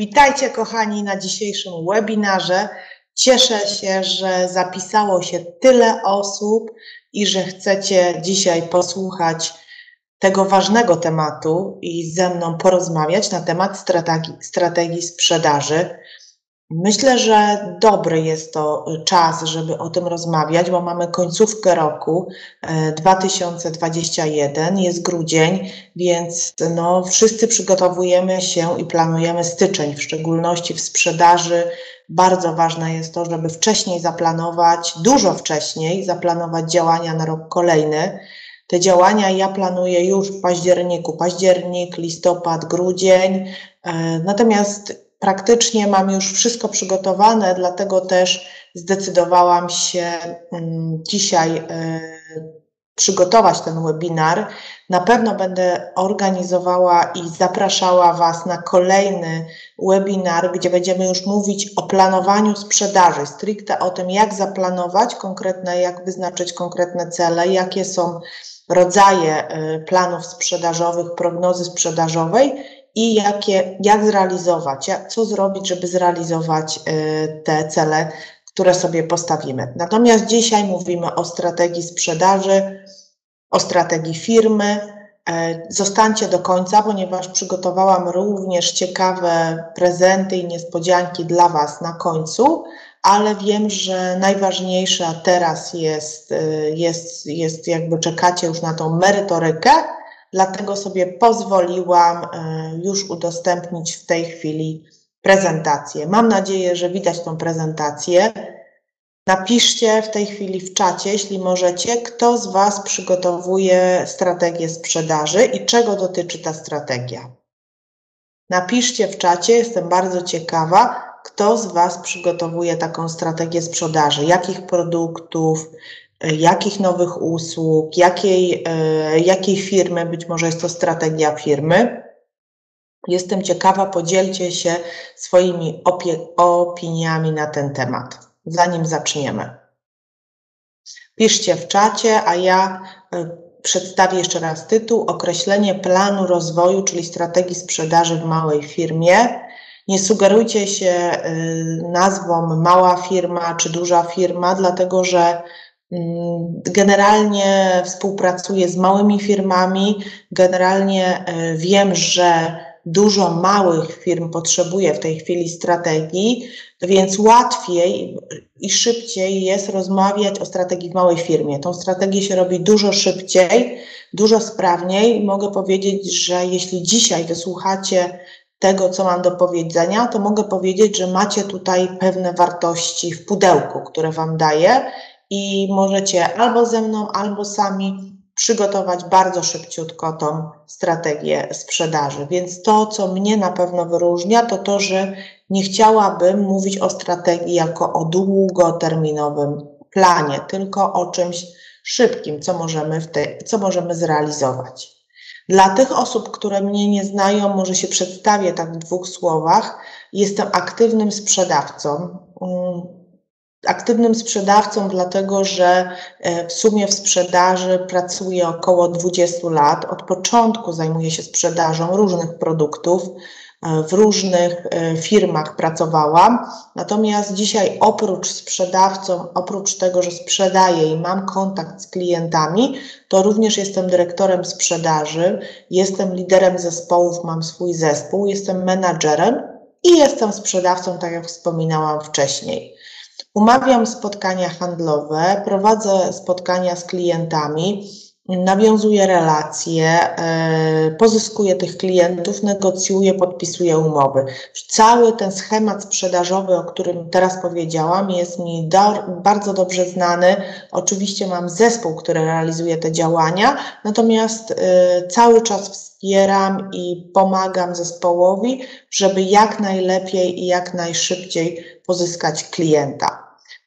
Witajcie kochani na dzisiejszym webinarze. Cieszę się, że zapisało się tyle osób i że chcecie dzisiaj posłuchać tego ważnego tematu i ze mną porozmawiać na temat strategii, strategii sprzedaży. Myślę, że dobry jest to czas, żeby o tym rozmawiać, bo mamy końcówkę roku 2021, e, jest grudzień, więc no, wszyscy przygotowujemy się i planujemy styczeń, w szczególności w sprzedaży. Bardzo ważne jest to, żeby wcześniej zaplanować, dużo wcześniej zaplanować działania na rok kolejny. Te działania ja planuję już w październiku, październik, listopad, grudzień. E, natomiast praktycznie mam już wszystko przygotowane, dlatego też zdecydowałam się mm, dzisiaj e, przygotować ten webinar. Na pewno będę organizowała i zapraszała Was na kolejny webinar, gdzie będziemy już mówić o planowaniu sprzedaży, stricte o tym, jak zaplanować konkretne, jak wyznaczyć konkretne cele, jakie są rodzaje e, planów sprzedażowych, prognozy sprzedażowej i jakie, jak zrealizować, jak, co zrobić, żeby zrealizować y, te cele, które sobie postawimy. Natomiast dzisiaj mówimy o strategii sprzedaży, o strategii firmy. E, zostańcie do końca, ponieważ przygotowałam również ciekawe prezenty i niespodzianki dla Was na końcu, ale wiem, że najważniejsza teraz jest, y, jest, jest jakby czekacie już na tą merytorykę, dlatego sobie pozwoliłam e, już udostępnić w tej chwili prezentację. Mam nadzieję, że widać tą prezentację. Napiszcie w tej chwili w czacie, jeśli możecie, kto z Was przygotowuje strategię sprzedaży i czego dotyczy ta strategia. Napiszcie w czacie, jestem bardzo ciekawa, kto z Was przygotowuje taką strategię sprzedaży, jakich produktów, jakich nowych usług, jakiej, e, jakiej firmy, być może jest to strategia firmy. Jestem ciekawa, podzielcie się swoimi opiniami na ten temat, zanim zaczniemy. Piszcie w czacie, a ja e, przedstawię jeszcze raz tytuł: Określenie planu rozwoju, czyli strategii sprzedaży w małej firmie. Nie sugerujcie się e, nazwą mała firma czy duża firma, dlatego że generalnie współpracuję z małymi firmami. Generalnie e, wiem, że dużo małych firm potrzebuje w tej chwili strategii, więc łatwiej i szybciej jest rozmawiać o strategii w małej firmie. Tą strategię się robi dużo szybciej, dużo sprawniej. Mogę powiedzieć, że jeśli dzisiaj wysłuchacie tego, co mam do powiedzenia, to mogę powiedzieć, że macie tutaj pewne wartości w pudełku, które Wam daję i możecie albo ze mną, albo sami przygotować bardzo szybciutko tą strategię sprzedaży. Więc to, co mnie na pewno wyróżnia, to to, że nie chciałabym mówić o strategii jako o długoterminowym planie, tylko o czymś szybkim, co możemy, w te, co możemy zrealizować. Dla tych osób, które mnie nie znają, może się przedstawię tak w dwóch słowach. Jestem aktywnym sprzedawcą mm, aktywnym sprzedawcą, dlatego że e, w sumie w sprzedaży pracuję około 20 lat. Od początku zajmuję się sprzedażą różnych produktów. E, w różnych e, firmach pracowałam, natomiast dzisiaj oprócz sprzedawcą, oprócz tego, że sprzedaję i mam kontakt z klientami, to również jestem dyrektorem sprzedaży, jestem liderem zespołów, mam swój zespół, jestem menadżerem i jestem sprzedawcą, tak jak wspominałam wcześniej. Umawiam spotkania handlowe, prowadzę spotkania z klientami, nawiązuję relacje, e, pozyskuję tych klientów, negocjuję, podpisuję umowy. Cały ten schemat sprzedażowy, o którym teraz powiedziałam, jest mi do, bardzo dobrze znany. Oczywiście mam zespół, który realizuje te działania, natomiast e, cały czas wspieram i pomagam zespołowi, żeby jak najlepiej i jak najszybciej pozyskać klienta.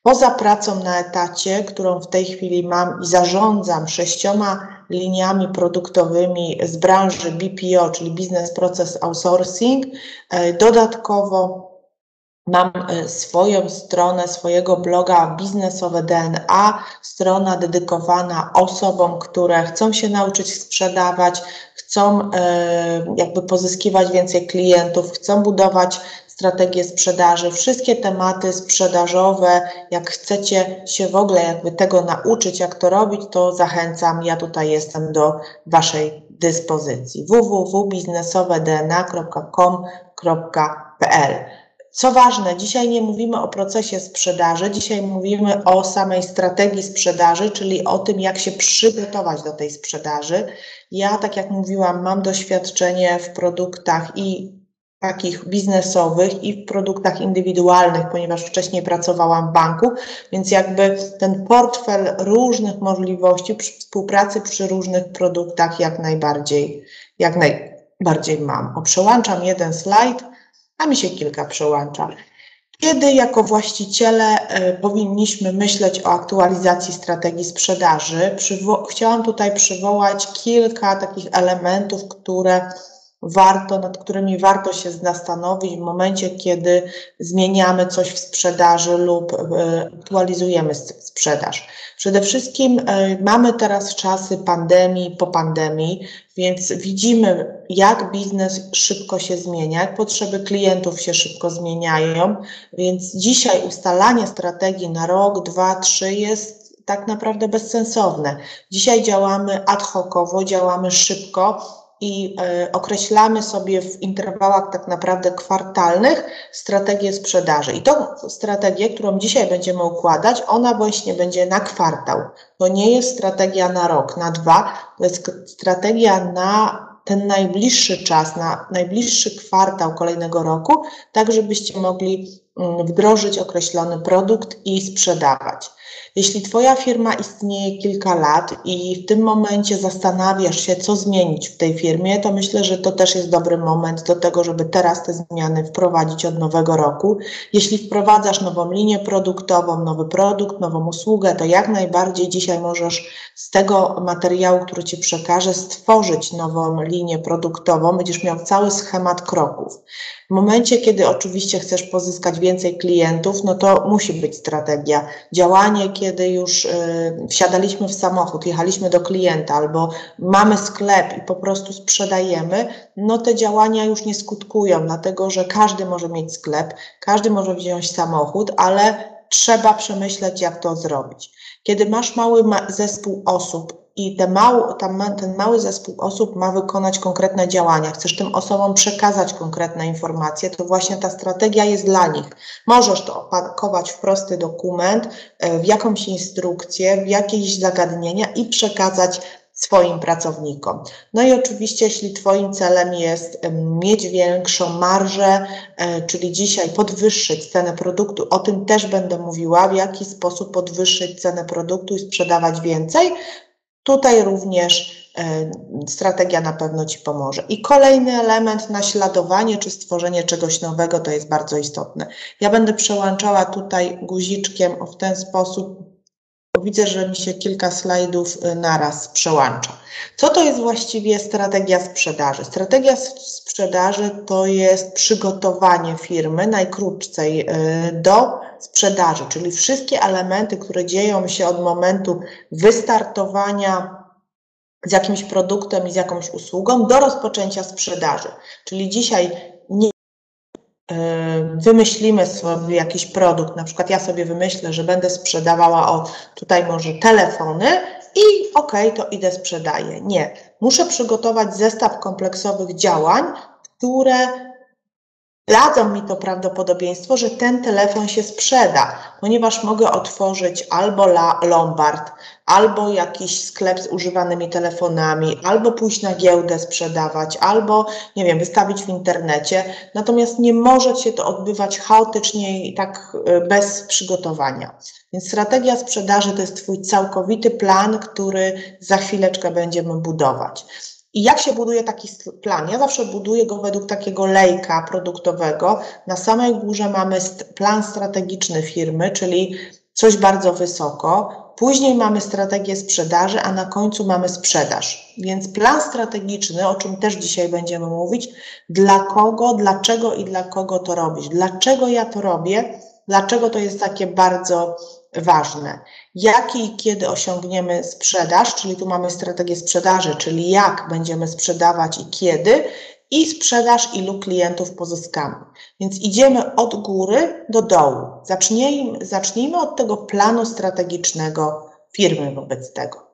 Poza pracą na etacie, którą w tej chwili mam i zarządzam sześcioma liniami produktowymi z branży BPO, czyli Business Process Outsourcing, e, dodatkowo Mam e, swoją stronę, swojego bloga biznesowe DNA, strona dedykowana osobom, które chcą się nauczyć sprzedawać, chcą e, jakby pozyskiwać więcej klientów, chcą budować strategię sprzedaży, wszystkie tematy sprzedażowe. Jak chcecie się w ogóle jakby tego nauczyć, jak to robić, to zachęcam. Ja tutaj jestem do Waszej dyspozycji. www.biznesowedna.com.pl co ważne, dzisiaj nie mówimy o procesie sprzedaży, dzisiaj mówimy o samej strategii sprzedaży, czyli o tym, jak się przygotować do tej sprzedaży. Ja, tak jak mówiłam, mam doświadczenie w produktach i takich biznesowych i w produktach indywidualnych, ponieważ wcześniej pracowałam w banku, więc jakby ten portfel różnych możliwości przy współpracy przy różnych produktach jak najbardziej, jak najbardziej mam. O, przełączam jeden slajd a mi się kilka przełącza. Kiedy jako właściciele y, powinniśmy myśleć o aktualizacji strategii sprzedaży? Przywo chciałam tutaj przywołać kilka takich elementów, które warto, nad którymi warto się zastanowić w momencie, kiedy zmieniamy coś w sprzedaży lub y, aktualizujemy sprzedaż. Przede wszystkim y, mamy teraz czasy pandemii, po pandemii, więc widzimy, jak biznes szybko się zmienia, jak potrzeby klientów się szybko zmieniają, więc dzisiaj ustalanie strategii na rok, dwa, trzy jest tak naprawdę bezsensowne. Dzisiaj działamy ad hocowo, działamy szybko i e, określamy sobie w interwałach tak naprawdę kwartalnych strategię sprzedaży. I tą strategię, którą dzisiaj będziemy układać, ona właśnie będzie na kwartał. To nie jest strategia na rok, na dwa, to jest strategia na ten najbliższy czas, na najbliższy kwartał kolejnego roku, tak żebyście mogli wdrożyć określony produkt i sprzedawać. Jeśli Twoja firma istnieje kilka lat i w tym momencie zastanawiasz się, co zmienić w tej firmie, to myślę, że to też jest dobry moment do tego, żeby teraz te zmiany wprowadzić od nowego roku. Jeśli wprowadzasz nową linię produktową, nowy produkt, nową usługę, to jak najbardziej dzisiaj możesz z tego materiału, który Ci przekażę, stworzyć nową linię produktową. Będziesz miał cały schemat kroków. Momencie, kiedy oczywiście chcesz pozyskać więcej klientów, no to musi być strategia. Działanie, kiedy już y, wsiadaliśmy w samochód, jechaliśmy do klienta albo mamy sklep i po prostu sprzedajemy, no te działania już nie skutkują, dlatego że każdy może mieć sklep, każdy może wziąć samochód, ale trzeba przemyśleć, jak to zrobić. Kiedy masz mały zespół osób, i te mały, tam, ten mały zespół osób ma wykonać konkretne działania, chcesz tym osobom przekazać konkretne informacje, to właśnie ta strategia jest dla nich. Możesz to opakować w prosty dokument, e, w jakąś instrukcję, w jakieś zagadnienia i przekazać swoim pracownikom. No i oczywiście, jeśli Twoim celem jest mieć większą marżę, e, czyli dzisiaj podwyższyć cenę produktu, o tym też będę mówiła, w jaki sposób podwyższyć cenę produktu i sprzedawać więcej, Tutaj również e, strategia na pewno Ci pomoże. I kolejny element, naśladowanie czy stworzenie czegoś nowego, to jest bardzo istotne. Ja będę przełączała tutaj guziczkiem w ten sposób, bo widzę, że mi się kilka slajdów e, naraz przełącza. Co to jest właściwie strategia sprzedaży? Strategia sprzedaży to jest przygotowanie firmy najkrótcej e, do sprzedaży, czyli wszystkie elementy, które dzieją się od momentu wystartowania z jakimś produktem i z jakąś usługą do rozpoczęcia sprzedaży. Czyli dzisiaj wymyślimy sobie jakiś produkt, na przykład ja sobie wymyślę, że będę sprzedawała o tutaj może telefony i okej, okay, to idę sprzedaję. Nie. Muszę przygotować zestaw kompleksowych działań, które dadzą mi to prawdopodobieństwo, że ten telefon się sprzeda, ponieważ mogę otworzyć albo la, Lombard, albo jakiś sklep z używanymi telefonami, albo pójść na giełdę sprzedawać, albo, nie wiem, wystawić w internecie. Natomiast nie może się to odbywać chaotycznie i tak y, bez przygotowania. Więc strategia sprzedaży to jest Twój całkowity plan, który za chwileczkę będziemy budować. I jak się buduje taki plan? Ja zawsze buduję go według takiego lejka produktowego. Na samej górze mamy plan strategiczny firmy, czyli coś bardzo wysoko. Później mamy strategię sprzedaży, a na końcu mamy sprzedaż. Więc plan strategiczny, o czym też dzisiaj będziemy mówić, dla kogo, dlaczego i dla kogo to robić. Dlaczego ja to robię? Dlaczego to jest takie bardzo ważne. Jaki i kiedy osiągniemy sprzedaż, czyli tu mamy strategię sprzedaży, czyli jak będziemy sprzedawać i kiedy, i sprzedaż, ilu klientów pozyskamy. Więc idziemy od góry do dołu. Zacznijmy, zacznijmy od tego planu strategicznego firmy wobec tego.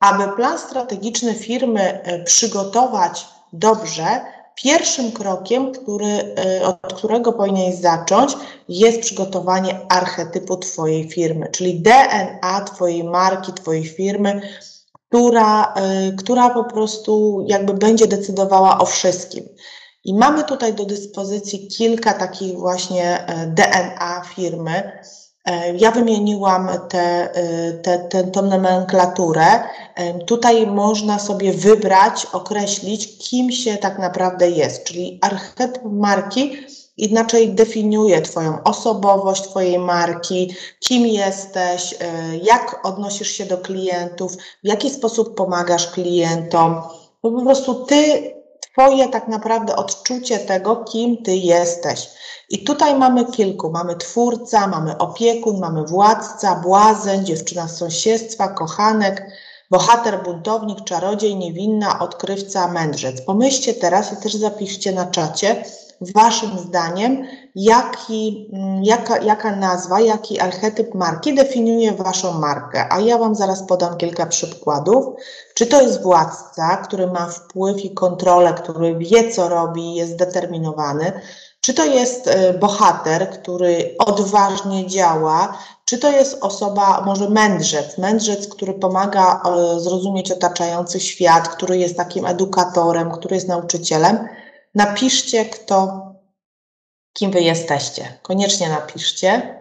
Aby plan strategiczny firmy e, przygotować dobrze, pierwszym krokiem, który, e, od którego powinieneś zacząć, jest przygotowanie archetypu Twojej firmy, czyli DNA Twojej marki, Twojej firmy, która, y, która po prostu jakby będzie decydowała o wszystkim. I mamy tutaj do dyspozycji kilka takich właśnie y, DNA firmy. Y, ja wymieniłam tę te, te, te, nomenklaturę. Tutaj można sobie wybrać, określić, kim się tak naprawdę jest, czyli archetyp marki inaczej definiuje Twoją osobowość, Twojej marki, kim jesteś, e, jak odnosisz się do klientów, w jaki sposób pomagasz klientom. Po prostu Ty, Twoje tak naprawdę odczucie tego, kim Ty jesteś. I tutaj mamy kilku. Mamy twórca, mamy opiekun, mamy władca, błazen, dziewczyna z sąsiedztwa, kochanek, bohater, buntownik, czarodziej, niewinna, odkrywca, mędrzec. Pomyślcie teraz i też zapiszcie na czacie, Waszym zdaniem, jaki, mm, jaka, jaka nazwa, jaki archetyp marki definiuje Waszą markę? A ja Wam zaraz podam kilka przykładów. Czy to jest władca, który ma wpływ i kontrolę, który wie, co robi, jest zdeterminowany? Czy to jest e, bohater, który odważnie działa? Czy to jest osoba, może mędrzec, mędrzec, który pomaga e, zrozumieć otaczający świat, który jest takim edukatorem, który jest nauczycielem? Napiszcie, kto, kim wy jesteście. Koniecznie napiszcie.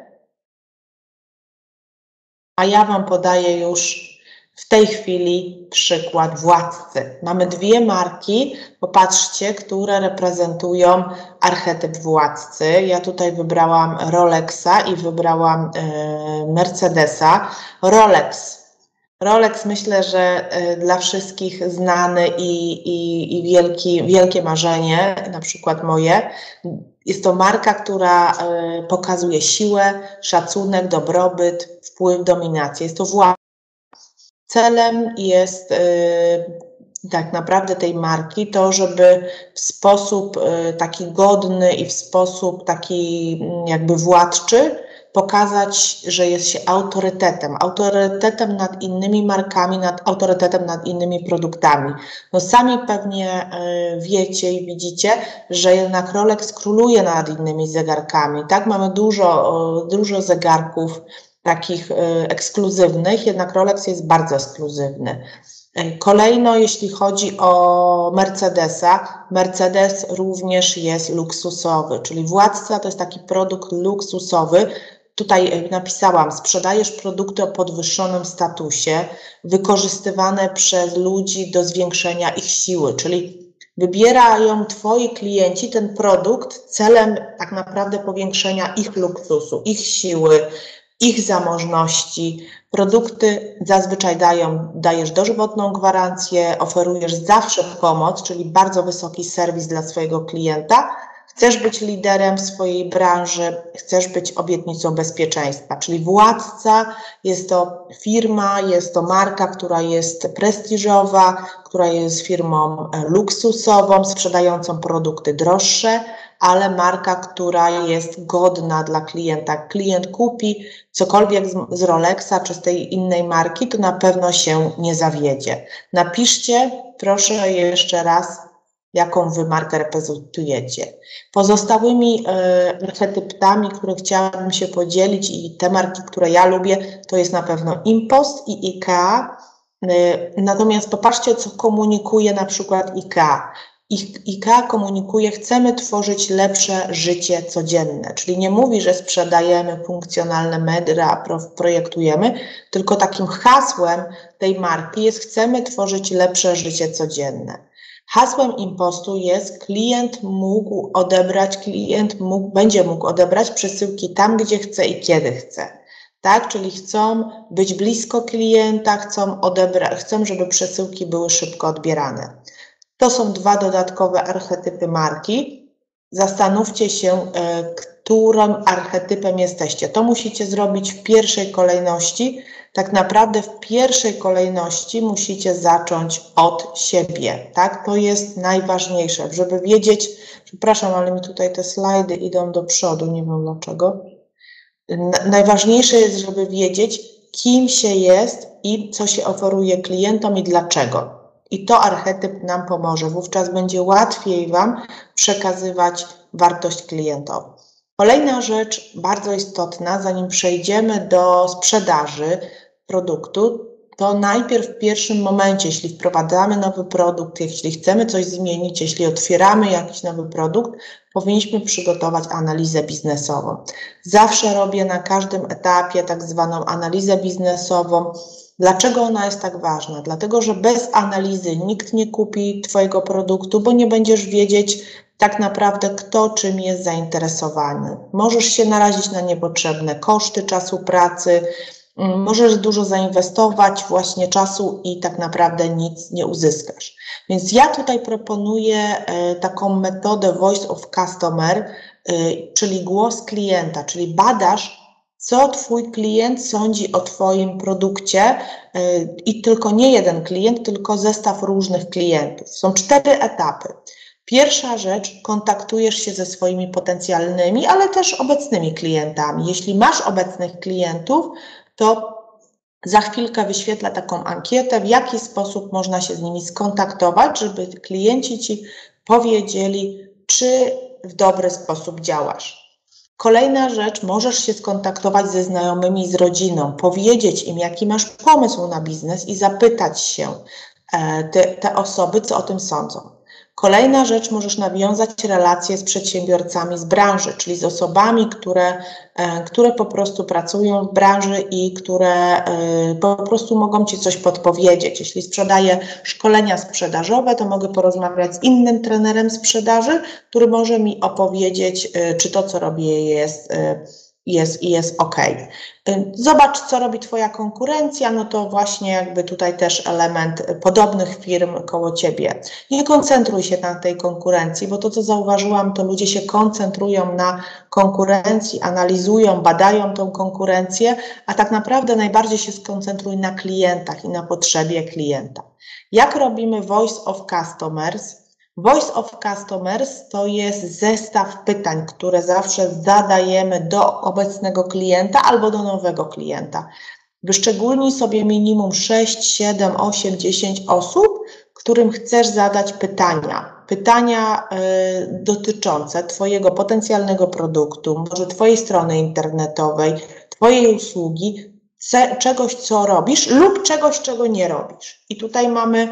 A ja Wam podaję już w tej chwili przykład władcy. Mamy dwie marki, popatrzcie, które reprezentują archetyp władcy. Ja tutaj wybrałam Rolexa i wybrałam e, Mercedesa. Rolex Rolex myślę, że y, dla wszystkich znany i, i, i wielki, wielkie marzenie, na przykład moje. Jest to marka, która y, pokazuje siłę, szacunek, dobrobyt, wpływ, dominację. Jest to władza. Celem jest y, tak naprawdę tej marki to, żeby w sposób taki godny i w sposób taki mm, jakby władczy pokazać, że jest się autorytetem, autorytetem nad innymi markami, nad autorytetem nad innymi produktami. No sami pewnie e, wiecie i widzicie, że jednak Rolex króluje nad innymi zegarkami. Tak, mamy dużo, dużo zegarków takich e, ekskluzywnych, jednak Rolex jest bardzo ekskluzywny. E, kolejno, jeśli chodzi o Mercedesa, Mercedes również jest luksusowy, czyli władca to jest taki produkt luksusowy, Tutaj e, napisałam, sprzedajesz produkty o podwyższonym statusie, wykorzystywane przez ludzi do zwiększenia ich siły, czyli wybierają Twoi klienci ten produkt celem tak naprawdę powiększenia ich luksusu, ich siły, ich zamożności. Produkty zazwyczaj dają, dajesz dożywotną gwarancję, oferujesz zawsze pomoc, czyli bardzo wysoki serwis dla swojego klienta, Chcesz być liderem w swojej branży, chcesz być obietnicą bezpieczeństwa, czyli władca, jest to firma, jest to marka, która jest prestiżowa, która jest firmą luksusową, sprzedającą produkty droższe, ale marka, która jest godna dla klienta. Klient kupi cokolwiek z Rolexa czy z tej innej marki, to na pewno się nie zawiedzie. Napiszcie, proszę jeszcze raz, jaką wy markę reprezentujecie. Pozostałymi e, archetypami, które chciałabym się podzielić i te marki, które ja lubię, to jest na pewno Impost i IKEA. E, natomiast popatrzcie, co komunikuje na przykład IKEA. IKEA komunikuje, chcemy tworzyć lepsze życie codzienne, czyli nie mówi, że sprzedajemy funkcjonalne media, projektujemy, tylko takim hasłem tej marki jest chcemy tworzyć lepsze życie codzienne. Hasłem impostu jest klient mógł odebrać, klient mógł, będzie mógł odebrać przesyłki tam, gdzie chce i kiedy chce. Tak, czyli chcą być blisko klienta, chcą, odebra- chcą, żeby przesyłki były szybko odbierane. To są dwa dodatkowe archetypy marki. zastanówcie się, którym archetypem jesteście. To musicie zrobić w pierwszej kolejności. Tak naprawdę w pierwszej kolejności musicie zacząć od siebie, tak? To jest najważniejsze, żeby wiedzieć, przepraszam, ale mi tutaj te slajdy idą do przodu, nie wiem dlaczego. Najważniejsze jest, żeby wiedzieć, kim się jest i co się oferuje klientom i dlaczego. I to archetyp nam pomoże. Wówczas będzie łatwiej Wam przekazywać wartość klientowi. Kolejna rzecz bardzo istotna, zanim przejdziemy do sprzedaży produktu, to najpierw w pierwszym momencie, jeśli wprowadzamy nowy produkt, jeśli chcemy coś zmienić, jeśli otwieramy jakiś nowy produkt, powinniśmy przygotować analizę biznesową. Zawsze robię na każdym etapie tak zwaną analizę biznesową. Dlaczego ona jest tak ważna? Dlatego, że bez analizy nikt nie kupi Twojego produktu, bo nie będziesz wiedzieć tak naprawdę, kto czym jest zainteresowany. Możesz się narazić na niepotrzebne koszty czasu pracy, Mm, możesz dużo zainwestować właśnie czasu i tak naprawdę nic nie uzyskasz. Więc ja tutaj proponuję e, taką metodę Voice of Customer, e, czyli głos klienta, czyli badasz, co Twój klient sądzi o Twoim produkcie e, i tylko nie jeden klient, tylko zestaw różnych klientów. Są cztery etapy. Pierwsza rzecz, kontaktujesz się ze swoimi potencjalnymi, ale też obecnymi klientami. Jeśli masz obecnych klientów, to za chwilkę wyświetlę taką ankietę, w jaki sposób można się z nimi skontaktować, żeby klienci Ci powiedzieli, czy w dobry sposób działasz. Kolejna rzecz, możesz się skontaktować ze znajomymi, z rodziną, powiedzieć im, jaki masz pomysł na biznes i zapytać się e, te, te osoby, co o tym sądzą. Kolejna rzecz, możesz nawiązać relacje z przedsiębiorcami z branży, czyli z osobami, które, e, które po prostu pracują w branży i które e, po prostu mogą Ci coś podpowiedzieć. Jeśli sprzedaję szkolenia sprzedażowe, to mogę porozmawiać z innym trenerem sprzedaży, który może mi opowiedzieć, e, czy to, co robię, jest jest, i jest ok. Zobacz, co robi Twoja konkurencja, no to właśnie jakby tutaj też element podobnych firm koło Ciebie. Nie koncentruj się na tej konkurencji, bo to, co zauważyłam, to ludzie się koncentrują na konkurencji, analizują, badają tą konkurencję, a tak naprawdę najbardziej się skoncentruj na klientach i na potrzebie klienta. Jak robimy Voice of Customers? Voice of Customers to jest zestaw pytań, które zawsze zadajemy do obecnego klienta albo do nowego klienta. Wyszczególnij sobie minimum 6, 7, 8, 10 osób, którym chcesz zadać pytania. Pytania y, dotyczące Twojego potencjalnego produktu, może Twojej strony internetowej, Twojej usługi, czegoś, co robisz lub czegoś, czego nie robisz. I tutaj mamy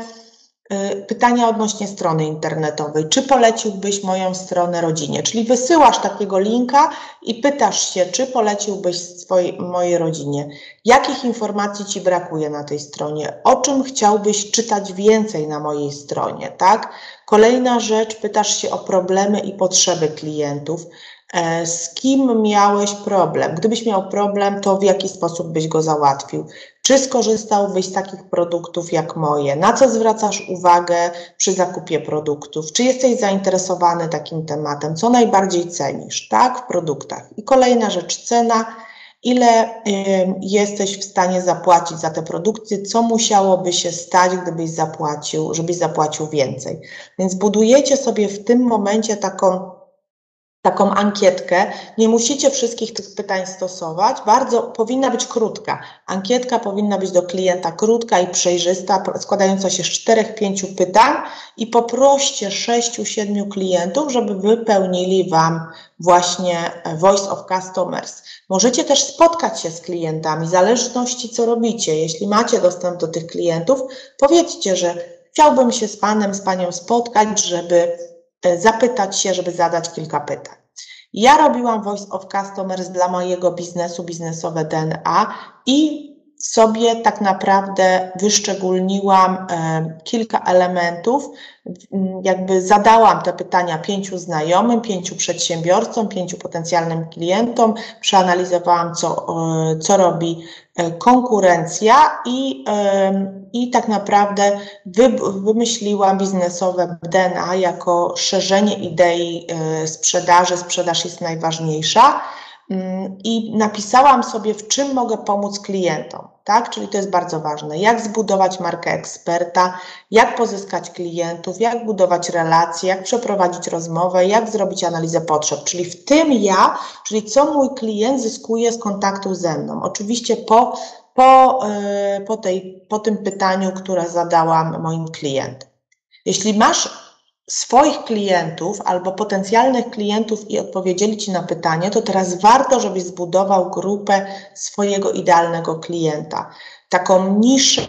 pytania odnośnie strony internetowej. Czy poleciłbyś moją stronę rodzinie? Czyli wysyłasz takiego linka i pytasz się, czy poleciłbyś swojej, mojej rodzinie. Jakich informacji Ci brakuje na tej stronie? O czym chciałbyś czytać więcej na mojej stronie, tak? Kolejna rzecz, pytasz się o problemy i potrzeby klientów. E, z kim miałeś problem? Gdybyś miał problem, to w jaki sposób byś go załatwił? Czy skorzystałbyś z takich produktów jak moje? Na co zwracasz uwagę przy zakupie produktów? Czy jesteś zainteresowany takim tematem? Co najbardziej cenisz, tak, w produktach? I kolejna rzecz, cena. Ile y, jesteś w stanie zapłacić za te produkty? Co musiałoby się stać, gdybyś zapłacił, żebyś zapłacił więcej? Więc budujecie sobie w tym momencie taką taką ankietkę. Nie musicie wszystkich tych pytań stosować. Bardzo powinna być krótka. Ankietka powinna być do klienta krótka i przejrzysta, składająca się z czterech, pięciu pytań i poproście sześciu, siedmiu klientów, żeby wypełnili Wam właśnie Voice of Customers. Możecie też spotkać się z klientami, w zależności co robicie. Jeśli macie dostęp do tych klientów, powiedzcie, że chciałbym się z Panem, z Panią spotkać, żeby E, zapytać się, żeby zadać kilka pytań. Ja robiłam Voice of Customers dla mojego biznesu, biznesowe DNA i sobie tak naprawdę wyszczególniłam e, kilka elementów, jakby zadałam te pytania pięciu znajomym, pięciu przedsiębiorcom, pięciu potencjalnym klientom, przeanalizowałam, co, e, co robi e, konkurencja i, i tak naprawdę wy, wymyśliłam biznesowe DNA jako szerzenie idei sprzedaży. Sprzedaż jest najważniejsza i napisałam sobie, w czym mogę pomóc klientom, tak? Czyli to jest bardzo ważne. Jak zbudować markę eksperta, jak pozyskać klientów, jak budować relacje, jak przeprowadzić rozmowę, jak zrobić analizę potrzeb. Czyli w tym ja, czyli co mój klient zyskuje z kontaktu ze mną. Oczywiście po, po, yy, po, tej, po tym pytaniu, które zadałam moim klientom. Jeśli masz swoich klientów albo potencjalnych klientów i odpowiedzieli Ci na pytanie, to teraz warto, żebyś zbudował grupę swojego idealnego klienta. Taką niszę,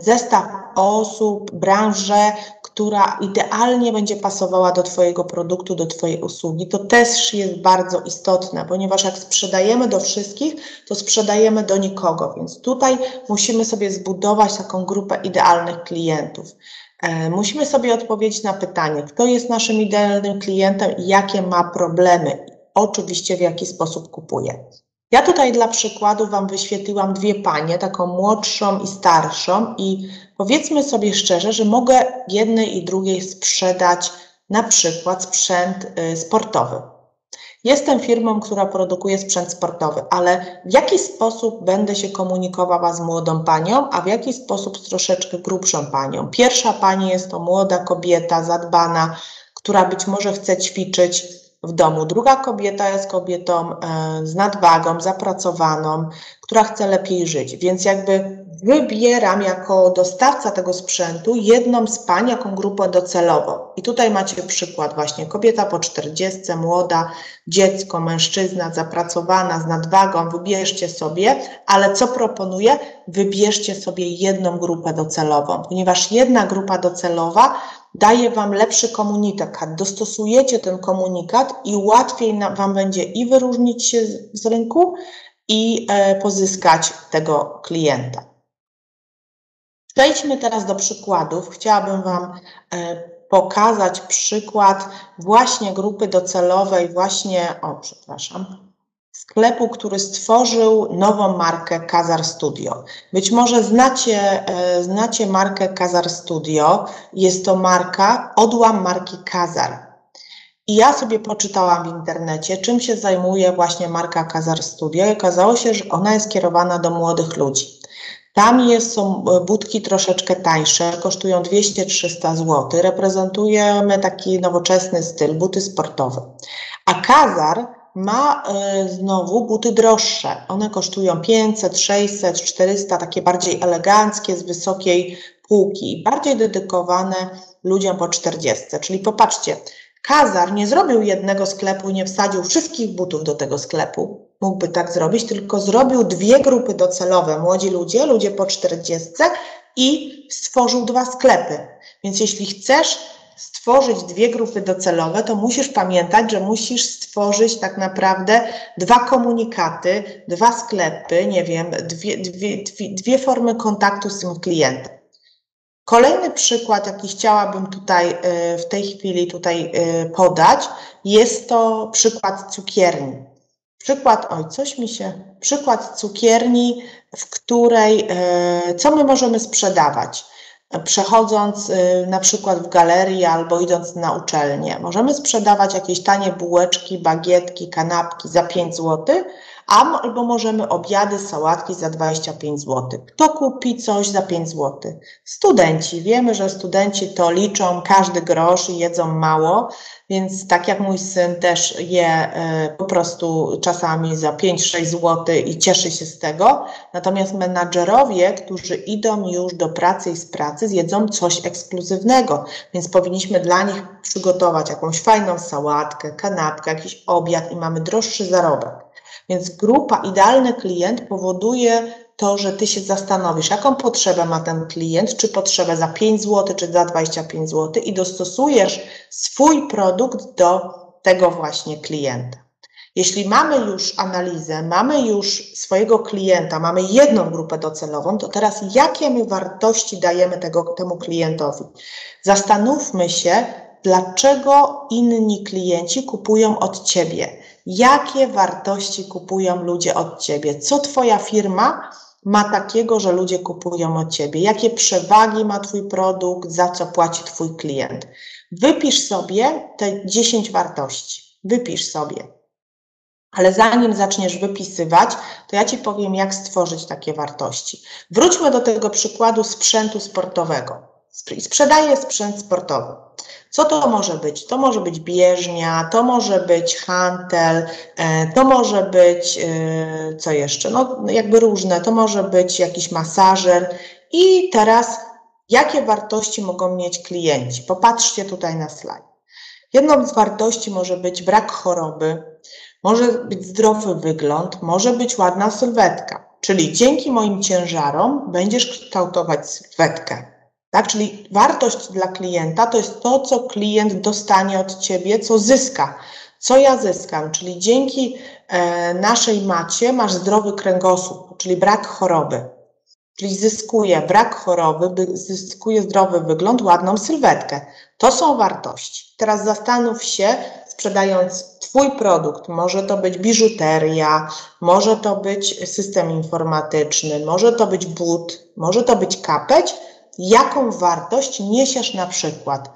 zestaw osób, branżę, która idealnie będzie pasowała do Twojego produktu, do Twojej usługi. To też jest bardzo istotne, ponieważ jak sprzedajemy do wszystkich, to sprzedajemy do nikogo, więc tutaj musimy sobie zbudować taką grupę idealnych klientów. E, musimy sobie odpowiedzieć na pytanie, kto jest naszym idealnym klientem i jakie ma problemy. Oczywiście w jaki sposób kupuje. Ja tutaj dla przykładu Wam wyświetliłam dwie panie, taką młodszą i starszą i powiedzmy sobie szczerze, że mogę jednej i drugiej sprzedać na przykład sprzęt y, sportowy. Jestem firmą, która produkuje sprzęt sportowy, ale w jaki sposób będę się komunikowała z młodą panią, a w jaki sposób z troszeczkę grubszą panią? Pierwsza pani jest to młoda kobieta, zadbana, która być może chce ćwiczyć w domu. Druga kobieta jest kobietą e, z nadwagą, zapracowaną, która chce lepiej żyć. Więc jakby wybieram jako dostawca tego sprzętu jedną z pań, jaką grupę docelową. I tutaj macie przykład właśnie kobieta po 40, młoda, dziecko, mężczyzna, zapracowana, z nadwagą, wybierzcie sobie, ale co proponuję? Wybierzcie sobie jedną grupę docelową, ponieważ jedna grupa docelowa daje Wam lepszy komunikat. Dostosujecie ten komunikat i łatwiej Wam będzie i wyróżnić się z rynku, i e, pozyskać tego klienta. Przejdźmy teraz do przykładów. Chciałabym Wam e, pokazać przykład właśnie grupy docelowej, właśnie, o przepraszam, sklepu, który stworzył nową markę Kazar Studio. Być może znacie, e, znacie markę Kazar Studio. Jest to marka, odłam marki Kazar. I ja sobie poczytałam w internecie, czym się zajmuje właśnie marka Kazar Studio i okazało się, że ona jest kierowana do młodych ludzi. Tam jest, są e, budki troszeczkę tańsze, kosztują 200-300 zł. Reprezentujemy taki nowoczesny styl, buty sportowe. A Kazar ma y, znowu buty droższe. One kosztują 500, 600, 400, takie bardziej eleganckie, z wysokiej półki, bardziej dedykowane ludziom po 40. Czyli popatrzcie, Kazar nie zrobił jednego sklepu, nie wsadził wszystkich butów do tego sklepu. Mógłby tak zrobić, tylko zrobił dwie grupy docelowe: młodzi ludzie, ludzie po 40 i stworzył dwa sklepy. Więc jeśli chcesz stworzyć dwie grupy docelowe, to musisz pamiętać, że musisz stworzyć tak naprawdę dwa komunikaty, dwa sklepy, nie wiem, dwie, dwie, dwie, dwie formy kontaktu z tym klientem. Kolejny przykład, jaki chciałabym tutaj y, w tej chwili tutaj y, podać, jest to przykład cukierni. Przykład, oj, coś mi się, przykład cukierni, w której, y, co my możemy sprzedawać? Przechodząc na przykład w galerii albo idąc na uczelnię, możemy sprzedawać jakieś tanie bułeczki, bagietki, kanapki za 5 zł, albo możemy obiady, sałatki za 25 zł. Kto kupi coś za 5 zł? Studenci. Wiemy, że studenci to liczą każdy grosz i jedzą mało, więc tak jak mój syn też je e, po prostu czasami za 5-6 zł i cieszy się z tego. Natomiast menadżerowie, którzy idą już do pracy i z pracy, zjedzą coś ekskluzywnego, więc powinniśmy dla nich przygotować jakąś fajną sałatkę, kanapkę, jakiś obiad i mamy droższy zarobek. Więc grupa idealny klient powoduje to, że ty się zastanowisz, jaką potrzebę ma ten klient, czy potrzebę za 5 zł, czy za 25 zł i dostosujesz swój produkt do tego właśnie klienta. Jeśli mamy już analizę, mamy już swojego klienta, mamy jedną grupę docelową, to teraz jakie my wartości dajemy tego, temu klientowi? Zastanówmy się, dlaczego inni klienci kupują od Ciebie. Jakie wartości kupują ludzie od Ciebie? Co Twoja firma ma takiego, że ludzie kupują od Ciebie? Jakie przewagi ma Twój produkt, za co płaci Twój klient? Wypisz sobie te 10 wartości. Wypisz sobie. Ale zanim zaczniesz wypisywać, to ja Ci powiem, jak stworzyć takie wartości. Wróćmy do tego przykładu sprzętu sportowego. Sprzedaję sprzęt sportowy. Co to może być? To może być bieżnia, to może być hantel, e, to może być, e, co jeszcze? No, jakby różne, to może być jakiś masażer. I teraz, jakie wartości mogą mieć klienci? Popatrzcie tutaj na slajd. Jedną z wartości może być brak choroby, może być zdrowy wygląd, może być ładna sylwetka. Czyli dzięki moim ciężarom będziesz kształtować sylwetkę. Tak? Czyli wartość dla klienta to jest to, co klient dostanie od ciebie, co zyska. Co ja zyskam? Czyli dzięki e, naszej macie masz zdrowy kręgosłup, czyli brak choroby. Czyli zyskuje brak choroby, zyskuje zdrowy wygląd, ładną sylwetkę. To są wartości. Teraz zastanów się, sprzedając Twój produkt, może to być biżuteria, może to być system informatyczny, może to być but, może to być kapeć, jaką wartość niesiesz na przykład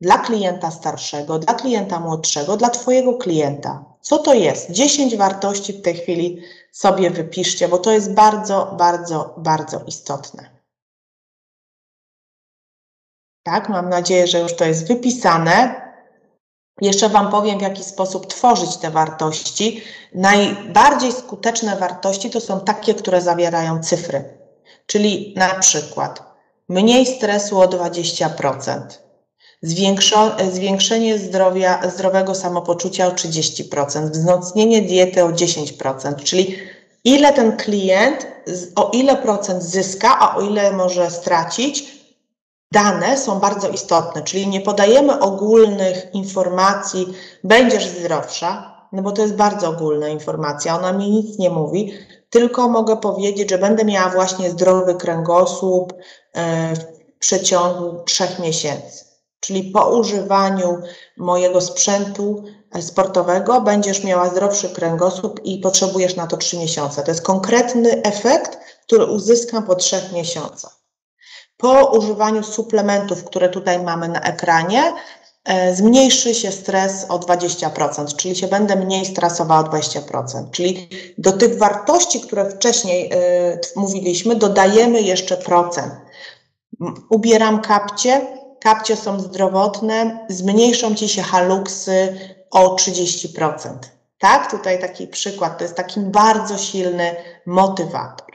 dla klienta starszego, dla klienta młodszego, dla Twojego klienta. Co to jest? 10 wartości w tej chwili sobie wypiszcie, bo to jest bardzo, bardzo, bardzo istotne. Tak, mam nadzieję, że już to jest wypisane. Jeszcze Wam powiem, w jaki sposób tworzyć te wartości. Najbardziej skuteczne wartości to są takie, które zawierają cyfry. Czyli na przykład mniej stresu o 20%, zwiększenie zdrowia, zdrowego samopoczucia o 30%, wzmocnienie diety o 10%, czyli ile ten klient, o ile procent zyska, a o ile może stracić, dane są bardzo istotne, czyli nie podajemy ogólnych informacji, będziesz zdrowsza, no bo to jest bardzo ogólna informacja, ona mi nic nie mówi, tylko mogę powiedzieć, że będę miała właśnie zdrowy kręgosłup e, w przeciągu trzech miesięcy. Czyli po używaniu mojego sprzętu sportowego będziesz miała zdrowszy kręgosłup i potrzebujesz na to trzy miesiące. To jest konkretny efekt, który uzyskam po trzech miesiącach. Po używaniu suplementów, które tutaj mamy na ekranie, zmniejszy się stres o 20%, czyli się będę mniej stresowała o 20%. Czyli do tych wartości, które wcześniej y, mówiliśmy, dodajemy jeszcze procent. Ubieram kapcie, kapcie są zdrowotne, zmniejszą Ci się haluksy o 30%. Tak, tutaj taki przykład, to jest taki bardzo silny motywator.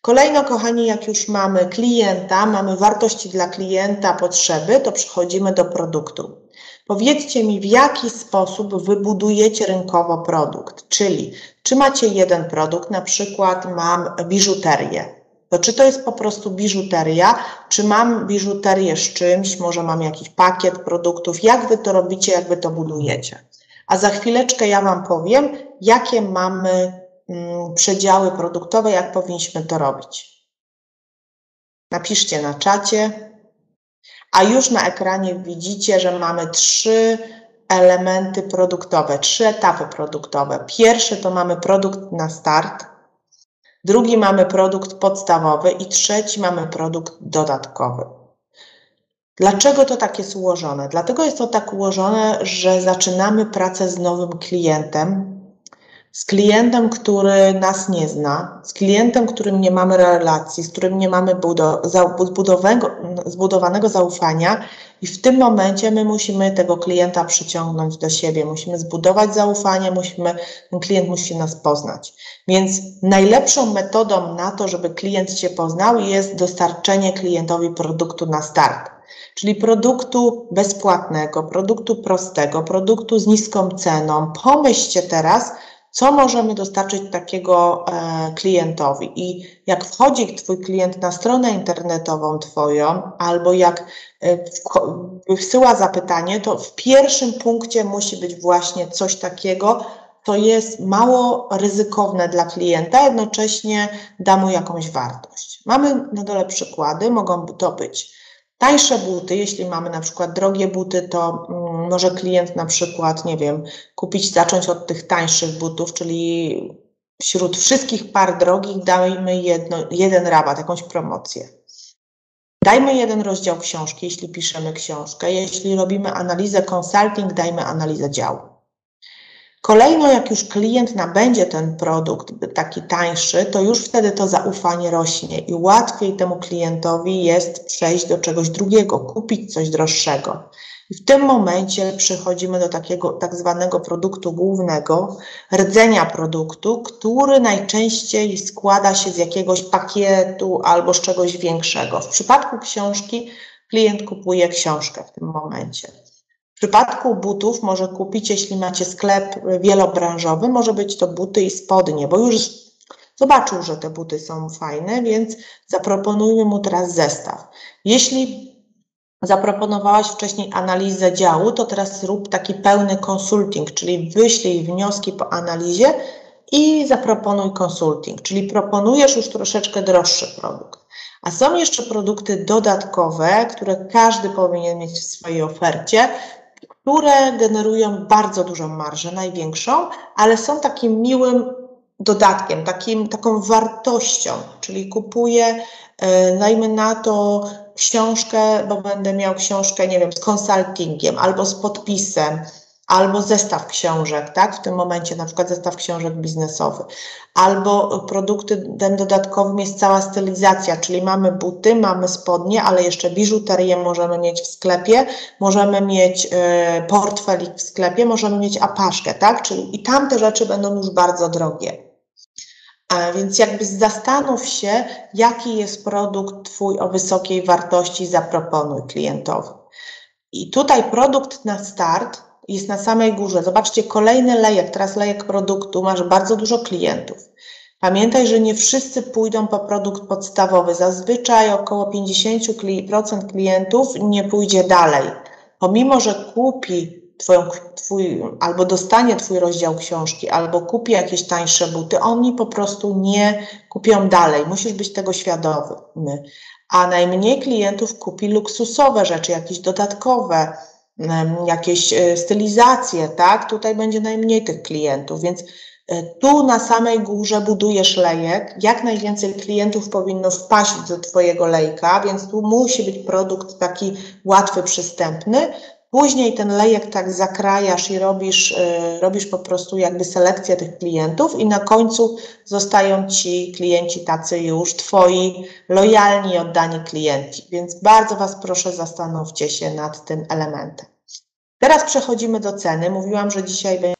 Kolejno, kochani, jak już mamy klienta, mamy wartości dla klienta, potrzeby, to przechodzimy do produktu. Powiedzcie mi, w jaki sposób wybudujecie rynkowo produkt, czyli czy macie jeden produkt, na przykład mam biżuterię. To czy to jest po prostu biżuteria, czy mam biżuterię z czymś, może mam jakiś pakiet produktów, jak wy to robicie, jak wy to budujecie. A za chwileczkę ja Wam powiem, jakie mamy przedziały produktowe, jak powinniśmy to robić. Napiszcie na czacie. A już na ekranie widzicie, że mamy trzy elementy produktowe, trzy etapy produktowe. Pierwszy to mamy produkt na start, drugi mamy produkt podstawowy i trzeci mamy produkt dodatkowy. Dlaczego to tak jest ułożone? Dlatego jest to tak ułożone, że zaczynamy pracę z nowym klientem, z klientem, który nas nie zna, z klientem, którym nie mamy relacji, z którym nie mamy zbudowanego zaufania, i w tym momencie my musimy tego klienta przyciągnąć do siebie, musimy zbudować zaufanie, musimy, ten klient musi nas poznać. Więc najlepszą metodą na to, żeby klient Cię poznał, jest dostarczenie klientowi produktu na start. Czyli produktu bezpłatnego, produktu prostego, produktu z niską ceną. Pomyślcie teraz, co możemy dostarczyć takiego e, klientowi. I jak wchodzi Twój klient na stronę internetową Twoją, albo jak e, wysyła zapytanie, to w pierwszym punkcie musi być właśnie coś takiego, to jest mało ryzykowne dla klienta, jednocześnie da mu jakąś wartość. Mamy na dole przykłady, mogą to być tańsze buty, jeśli mamy na przykład drogie buty, to mm, może klient na przykład, nie wiem, kupić, zacząć od tych tańszych butów, czyli wśród wszystkich par drogich dajmy jedno, jeden rabat, jakąś promocję. Dajmy jeden rozdział książki, jeśli piszemy książkę. Jeśli robimy analizę consulting, dajmy analizę działu. Kolejno, jak już klient nabędzie ten produkt taki tańszy, to już wtedy to zaufanie rośnie i łatwiej temu klientowi jest przejść do czegoś drugiego, kupić coś droższego. I w tym momencie przechodzimy do takiego tak zwanego produktu głównego, rdzenia produktu, który najczęściej składa się z jakiegoś pakietu albo z czegoś większego. W przypadku książki klient kupuje książkę w tym momencie. W przypadku butów może kupić, jeśli macie sklep wielobranżowy, może być to buty i spodnie, bo już zobaczył, że te buty są fajne, więc zaproponujmy mu teraz zestaw. Jeśli zaproponowałaś wcześniej analizę działu, to teraz zrób taki pełny konsulting, czyli wyślij wnioski po analizie i zaproponuj konsulting, czyli proponujesz już troszeczkę droższy produkt. A są jeszcze produkty dodatkowe, które każdy powinien mieć w swojej ofercie, które generują bardzo dużą marżę, największą, ale są takim miłym dodatkiem, takim, taką wartością, czyli kupuję, dajmy na to, książkę, bo będę miał książkę, nie wiem, z konsultingiem albo z podpisem, albo zestaw książek, tak? W tym momencie na przykład zestaw książek biznesowy, albo produktem dodatkowym jest cała stylizacja, czyli mamy buty, mamy spodnie, ale jeszcze biżuterię możemy mieć w sklepie, możemy mieć y, portfel w sklepie, możemy mieć apaszkę, tak? Czyli i tamte rzeczy będą już bardzo drogie. A więc jakby zastanów się, jaki jest produkt Twój o wysokiej wartości, zaproponuj klientowi. I tutaj produkt na start jest na samej górze. Zobaczcie, kolejny lejek, teraz lejek produktu, masz bardzo dużo klientów. Pamiętaj, że nie wszyscy pójdą po produkt podstawowy. Zazwyczaj około 50% klientów nie pójdzie dalej. Pomimo, że kupi twoją, twój, albo dostanie Twój rozdział książki, albo kupi jakieś tańsze buty, oni po prostu nie kupią dalej. Musisz być tego świadomy. A najmniej klientów kupi luksusowe rzeczy, jakieś dodatkowe, jakieś e, stylizacje, tak? Tutaj będzie najmniej tych klientów, więc e, tu na samej górze budujesz lejek. Jak najwięcej klientów powinno wpaść do Twojego lejka, więc tu musi być produkt taki łatwy, przystępny. Później ten lejek tak zakrajasz i robisz, yy, robisz po prostu jakby selekcję tych klientów i na końcu zostają Ci klienci tacy już Twoi lojalni oddani klienci. Więc bardzo Was proszę zastanówcie się nad tym elementem. Teraz przechodzimy do ceny. Mówiłam, że dzisiaj będzie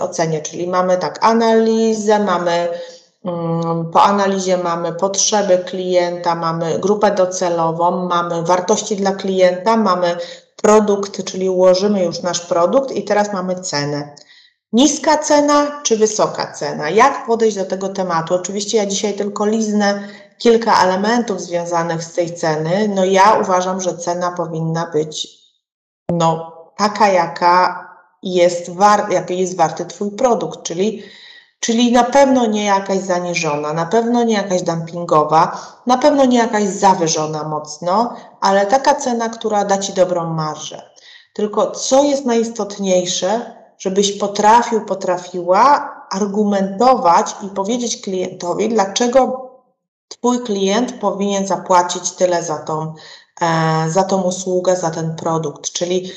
o cenie, czyli mamy tak analizę, mamy mm, po analizie mamy potrzeby klienta, mamy grupę docelową, mamy wartości dla klienta, mamy produkt, czyli ułożymy już nasz produkt i teraz mamy cenę. Niska cena czy wysoka cena? Jak podejść do tego tematu? Oczywiście ja dzisiaj tylko liznę kilka elementów związanych z tej ceny. No ja uważam, że cena powinna być no, taka, jaka jest, war, jaki jest warty Twój produkt, czyli Czyli na pewno nie jakaś zaniżona, na pewno nie jakaś dumpingowa, na pewno nie jakaś zawyżona mocno, ale taka cena, która da Ci dobrą marżę. Tylko co jest najistotniejsze, żebyś potrafił, potrafiła argumentować i powiedzieć klientowi, dlaczego Twój klient powinien zapłacić tyle za tą, e, za tą usługę, za ten produkt. Czyli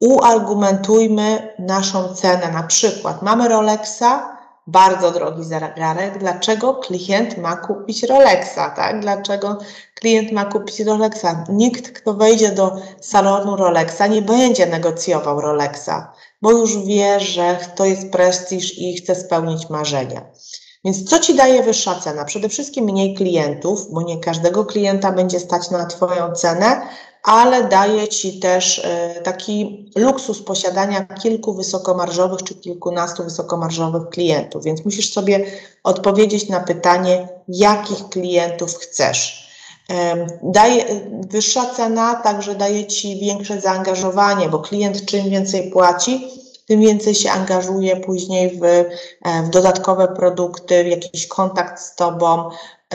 uargumentujmy naszą cenę. Na przykład mamy Rolexa, bardzo drogi zegarek, dlaczego klient ma kupić Rolexa, tak? Dlaczego klient ma kupić Rolexa? Nikt, kto wejdzie do salonu Rolexa, nie będzie negocjował Rolexa, bo już wie, że to jest prestiż i chce spełnić marzenia. Więc co Ci daje wyższa cena? Przede wszystkim mniej klientów, bo nie każdego klienta będzie stać na Twoją cenę, ale daje Ci też e, taki luksus posiadania kilku wysokomarżowych czy kilkunastu wysokomarżowych klientów. Więc musisz sobie odpowiedzieć na pytanie, jakich klientów chcesz. Daje, wyższa cena także daje Ci większe zaangażowanie, bo klient czym więcej płaci, tym więcej się angażuje później w, e, w dodatkowe produkty, w jakiś kontakt z Tobą.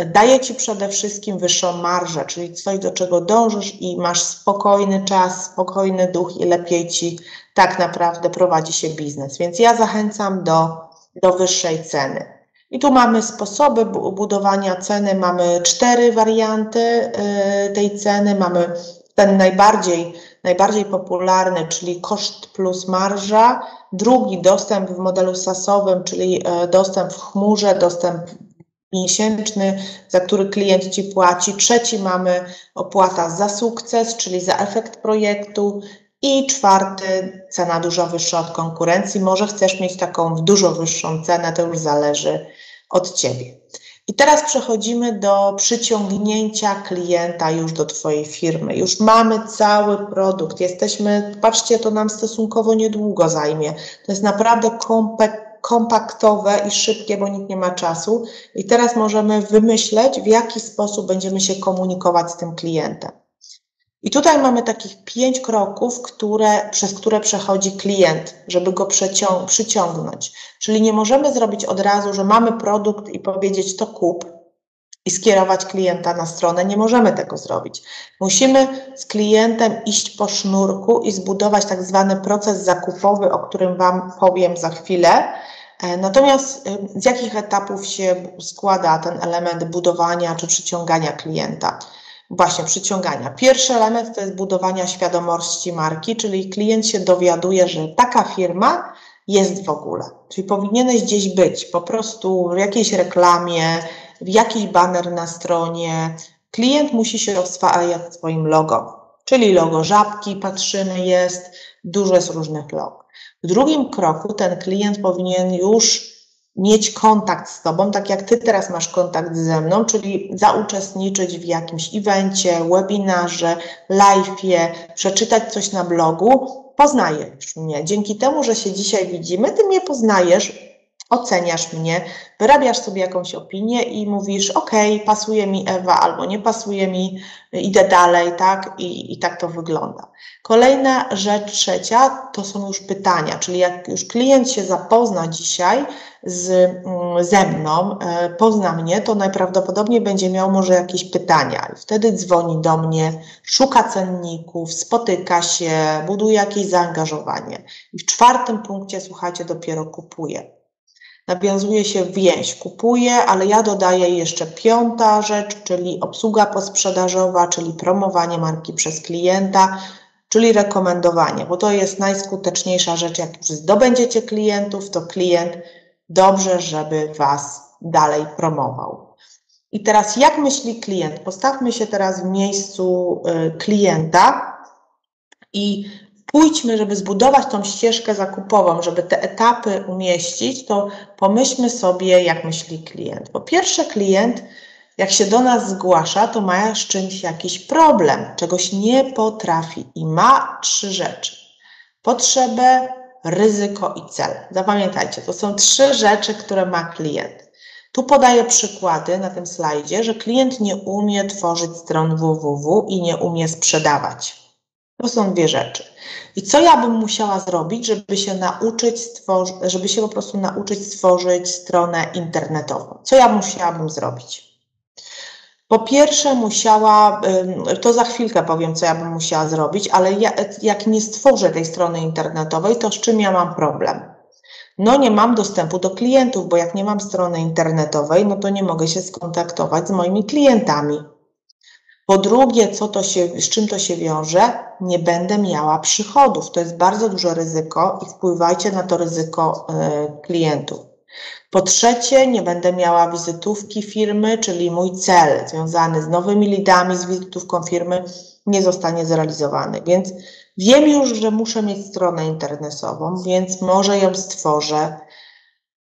Daje Ci przede wszystkim wyższą marżę, czyli coś, do czego dążysz i masz spokojny czas, spokojny duch i lepiej Ci tak naprawdę prowadzi się biznes. Więc ja zachęcam do, do wyższej ceny. I tu mamy sposoby budowania ceny, mamy cztery warianty y, tej ceny. Mamy ten najbardziej, najbardziej popularny, czyli koszt plus marża. Drugi dostęp w modelu SaaS-owym, czyli e, dostęp w chmurze, dostęp miesięczny, za który klient Ci płaci. Trzeci mamy opłata za sukces, czyli za efekt projektu. I czwarty, cena dużo wyższa od konkurencji. Może chcesz mieć taką dużo wyższą cenę, to już zależy od Ciebie. I teraz przechodzimy do przyciągnięcia klienta już do Twojej firmy. Już mamy cały produkt, jesteśmy, patrzcie, to nam stosunkowo niedługo zajmie. To jest naprawdę kompaktowe i szybkie, bo nikt nie ma czasu. I teraz możemy wymyśleć, w jaki sposób będziemy się komunikować z tym klientem. I tutaj mamy takich pięć kroków, które, przez które przechodzi klient, żeby go przyciągnąć. Czyli nie możemy zrobić od razu, że mamy produkt i powiedzieć to kup i skierować klienta na stronę. Nie możemy tego zrobić. Musimy z klientem iść po sznurku i zbudować tak zwany proces zakupowy, o którym Wam powiem za chwilę. E, natomiast z jakich etapów się składa ten element budowania czy przyciągania klienta? Właśnie przyciągania. Pierwszy element to jest budowania świadomości marki, czyli klient się dowiaduje, że taka firma jest w ogóle. Czyli powinieneś gdzieś być, po prostu w jakiejś reklamie, w jakiś banner na stronie. Klient musi się oswajać swoim logo, czyli logo żabki, patrzymy, jest, dużo jest różnych log. W drugim kroku ten klient powinien już mieć kontakt z Tobą, tak jak Ty teraz masz kontakt ze mną, czyli zauczestniczyć w jakimś evencie, webinarze, live'ie, przeczytać coś na blogu, poznajesz mnie. Dzięki temu, że się dzisiaj widzimy, Ty mnie poznajesz, oceniasz mnie, wyrabiasz sobie jakąś opinię i mówisz, ok, pasuje mi Ewa albo nie pasuje mi, idę dalej, tak? I, i tak to wygląda. Kolejna rzecz trzecia to są już pytania, czyli jak już klient się zapozna dzisiaj z, mm, ze mną, e, pozna mnie, to najprawdopodobniej będzie miał może jakieś pytania. Wtedy dzwoni do mnie, szuka cenników, spotyka się, buduje jakieś zaangażowanie. I w czwartym punkcie, słuchajcie, dopiero kupuje nawiązuje się więź, kupuje, ale ja dodaję jeszcze piąta rzecz, czyli obsługa posprzedażowa, czyli promowanie marki przez klienta, czyli rekomendowanie, bo to jest najskuteczniejsza rzecz. Jak już zdobędziecie klientów, to klient dobrze, żeby Was dalej promował. I teraz jak myśli klient? Postawmy się teraz w miejscu y, klienta i pójdźmy, żeby zbudować tą ścieżkę zakupową, żeby te etapy umieścić, to pomyślmy sobie, jak myśli klient. Po pierwsze, klient, jak się do nas zgłasza, to ma z czymś jakiś problem, czegoś nie potrafi i ma trzy rzeczy: potrzebę, ryzyko i cel. Zapamiętajcie, to są trzy rzeczy, które ma klient. Tu podaję przykłady na tym slajdzie, że klient nie umie tworzyć stron www i nie umie sprzedawać. To są dwie rzeczy. I co ja bym musiała zrobić, żeby się nauczyć stworzyć, żeby się po prostu nauczyć stworzyć stronę internetową? Co ja musiałabym zrobić? Po pierwsze, musiała, to za chwilkę powiem, co ja bym musiała zrobić, ale ja, jak nie stworzę tej strony internetowej, to z czym ja mam problem? No, nie mam dostępu do klientów, bo jak nie mam strony internetowej, no to nie mogę się skontaktować z moimi klientami. Po drugie, co to się, z czym to się wiąże? Nie będę miała przychodów. To jest bardzo duże ryzyko i wpływajcie na to ryzyko y, klientów. Po trzecie, nie będę miała wizytówki firmy, czyli mój cel związany z nowymi lidami, z wizytówką firmy nie zostanie zrealizowany. Więc wiem już, że muszę mieć stronę internetową, więc może ją stworzę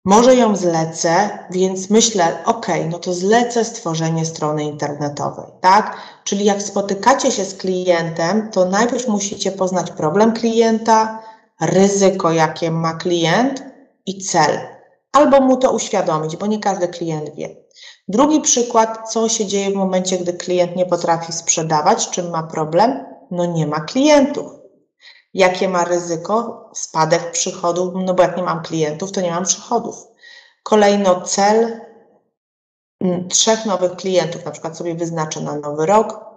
może ją zlecę, więc myślę, ok, no to zlecę stworzenie strony internetowej, tak? Czyli jak spotykacie się z klientem, to najpierw musicie poznać problem klienta, ryzyko, jakie ma klient i cel. Albo mu to uświadomić, bo nie każdy klient wie. Drugi przykład, co się dzieje w momencie, gdy klient nie potrafi sprzedawać, czym ma problem? No nie ma klientów. Jakie ma ryzyko? Spadek przychodów, no bo jak nie mam klientów, to nie mam przychodów. Kolejno cel mm, trzech nowych klientów, na przykład sobie wyznaczę na nowy rok.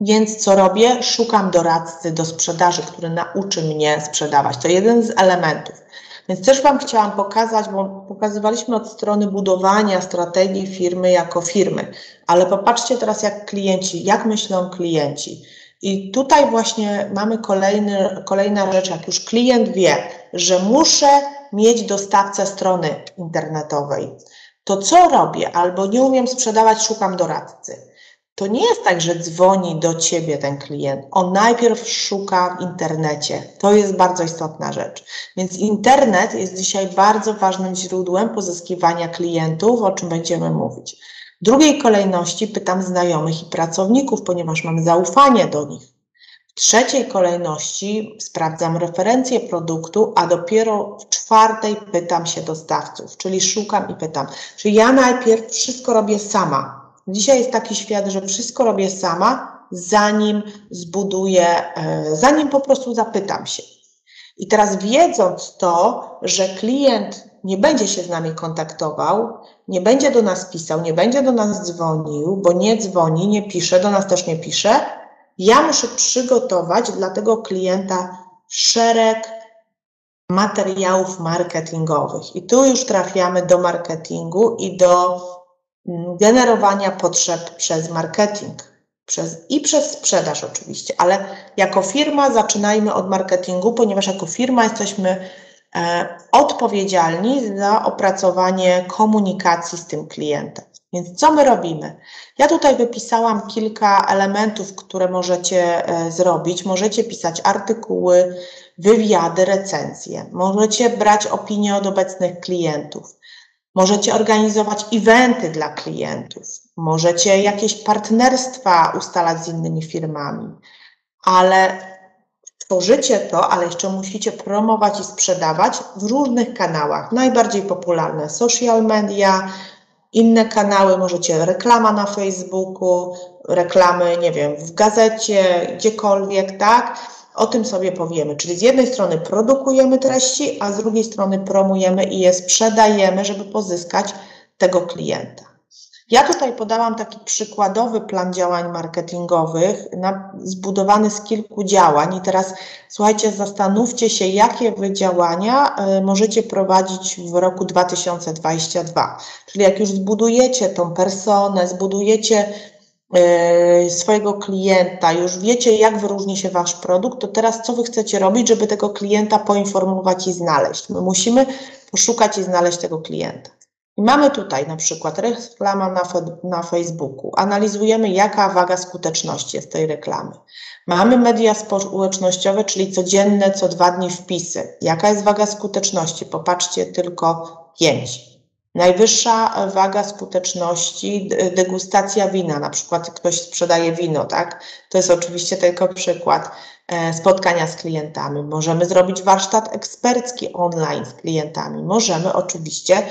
Więc co robię? Szukam doradcy do sprzedaży, który nauczy mnie sprzedawać. To jeden z elementów. Więc też Wam chciałam pokazać, bo pokazywaliśmy od strony budowania strategii firmy jako firmy, ale popatrzcie teraz, jak klienci, jak myślą klienci. I tutaj właśnie mamy kolejny, kolejna rzecz, jak już klient wie, że muszę mieć dostawcę strony internetowej, to co robię? Albo nie umiem sprzedawać, szukam doradcy. To nie jest tak, że dzwoni do ciebie ten klient. On najpierw szuka w internecie. To jest bardzo istotna rzecz. Więc internet jest dzisiaj bardzo ważnym źródłem pozyskiwania klientów, o czym będziemy mówić. W drugiej kolejności pytam znajomych i pracowników, ponieważ mam zaufanie do nich. W trzeciej kolejności sprawdzam referencje produktu, a dopiero w czwartej pytam się dostawców, czyli szukam i pytam. Czyli ja najpierw wszystko robię sama, Dzisiaj jest taki świat, że wszystko robię sama, zanim zbuduję, e, zanim po prostu zapytam się. I teraz wiedząc to, że klient nie będzie się z nami kontaktował, nie będzie do nas pisał, nie będzie do nas dzwonił, bo nie dzwoni, nie pisze, do nas też nie pisze, ja muszę przygotować dla tego klienta szereg materiałów marketingowych. I tu już trafiamy do marketingu i do generowania potrzeb przez marketing przez, i przez sprzedaż oczywiście, ale jako firma zaczynajmy od marketingu, ponieważ jako firma jesteśmy odpowiedzialni za opracowanie komunikacji z tym klientem. Więc co my robimy? Ja tutaj wypisałam kilka elementów, które możecie e, zrobić. Możecie pisać artykuły, wywiady, recenzje. Możecie brać opinie od obecnych klientów. Możecie organizować eventy dla klientów, możecie jakieś partnerstwa ustalać z innymi firmami, ale tworzycie to, ale jeszcze musicie promować i sprzedawać w różnych kanałach. Najbardziej popularne social media, inne kanały, możecie reklama na Facebooku, reklamy, nie wiem, w gazecie, gdziekolwiek, tak? O tym sobie powiemy. Czyli z jednej strony produkujemy treści, a z drugiej strony promujemy i je sprzedajemy, żeby pozyskać tego klienta. Ja tutaj podałam taki przykładowy plan działań marketingowych, na, zbudowany z kilku działań. I teraz słuchajcie, zastanówcie się, jakie wy działania y, możecie prowadzić w roku 2022. Czyli jak już zbudujecie tą personę, zbudujecie E, swojego klienta, już wiecie, jak wyróżni się Wasz produkt, to teraz co Wy chcecie robić, żeby tego klienta poinformować i znaleźć? My musimy poszukać i znaleźć tego klienta. Mamy tutaj na przykład reklama na, na Facebooku. Analizujemy, jaka waga skuteczności jest tej reklamy. Mamy media społecznościowe, czyli codzienne, co dwa dni wpisy. Jaka jest waga skuteczności? Popatrzcie tylko pięć. Najwyższa waga skuteczności, degustacja wina, na przykład ktoś sprzedaje wino, tak? To jest oczywiście tylko przykład e, spotkania z klientami. Możemy zrobić warsztat ekspercki online z klientami. Możemy oczywiście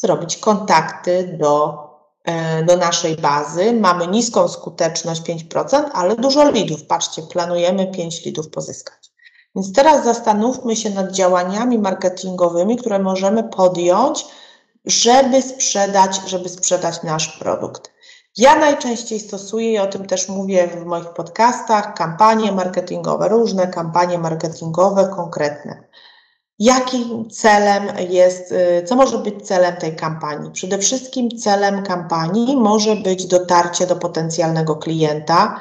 zrobić kontakty do, e, do naszej bazy. Mamy niską skuteczność 5%, ale dużo lidów. Patrzcie, planujemy 5 lidów pozyskać. Więc teraz zastanówmy się nad działaniami marketingowymi, które możemy podjąć, żeby sprzedać, żeby sprzedać nasz produkt. Ja najczęściej stosuję, i o tym też mówię w moich podcastach, kampanie marketingowe, różne kampanie marketingowe konkretne. Jakim celem jest, y, co może być celem tej kampanii? Przede wszystkim celem kampanii może być dotarcie do potencjalnego klienta,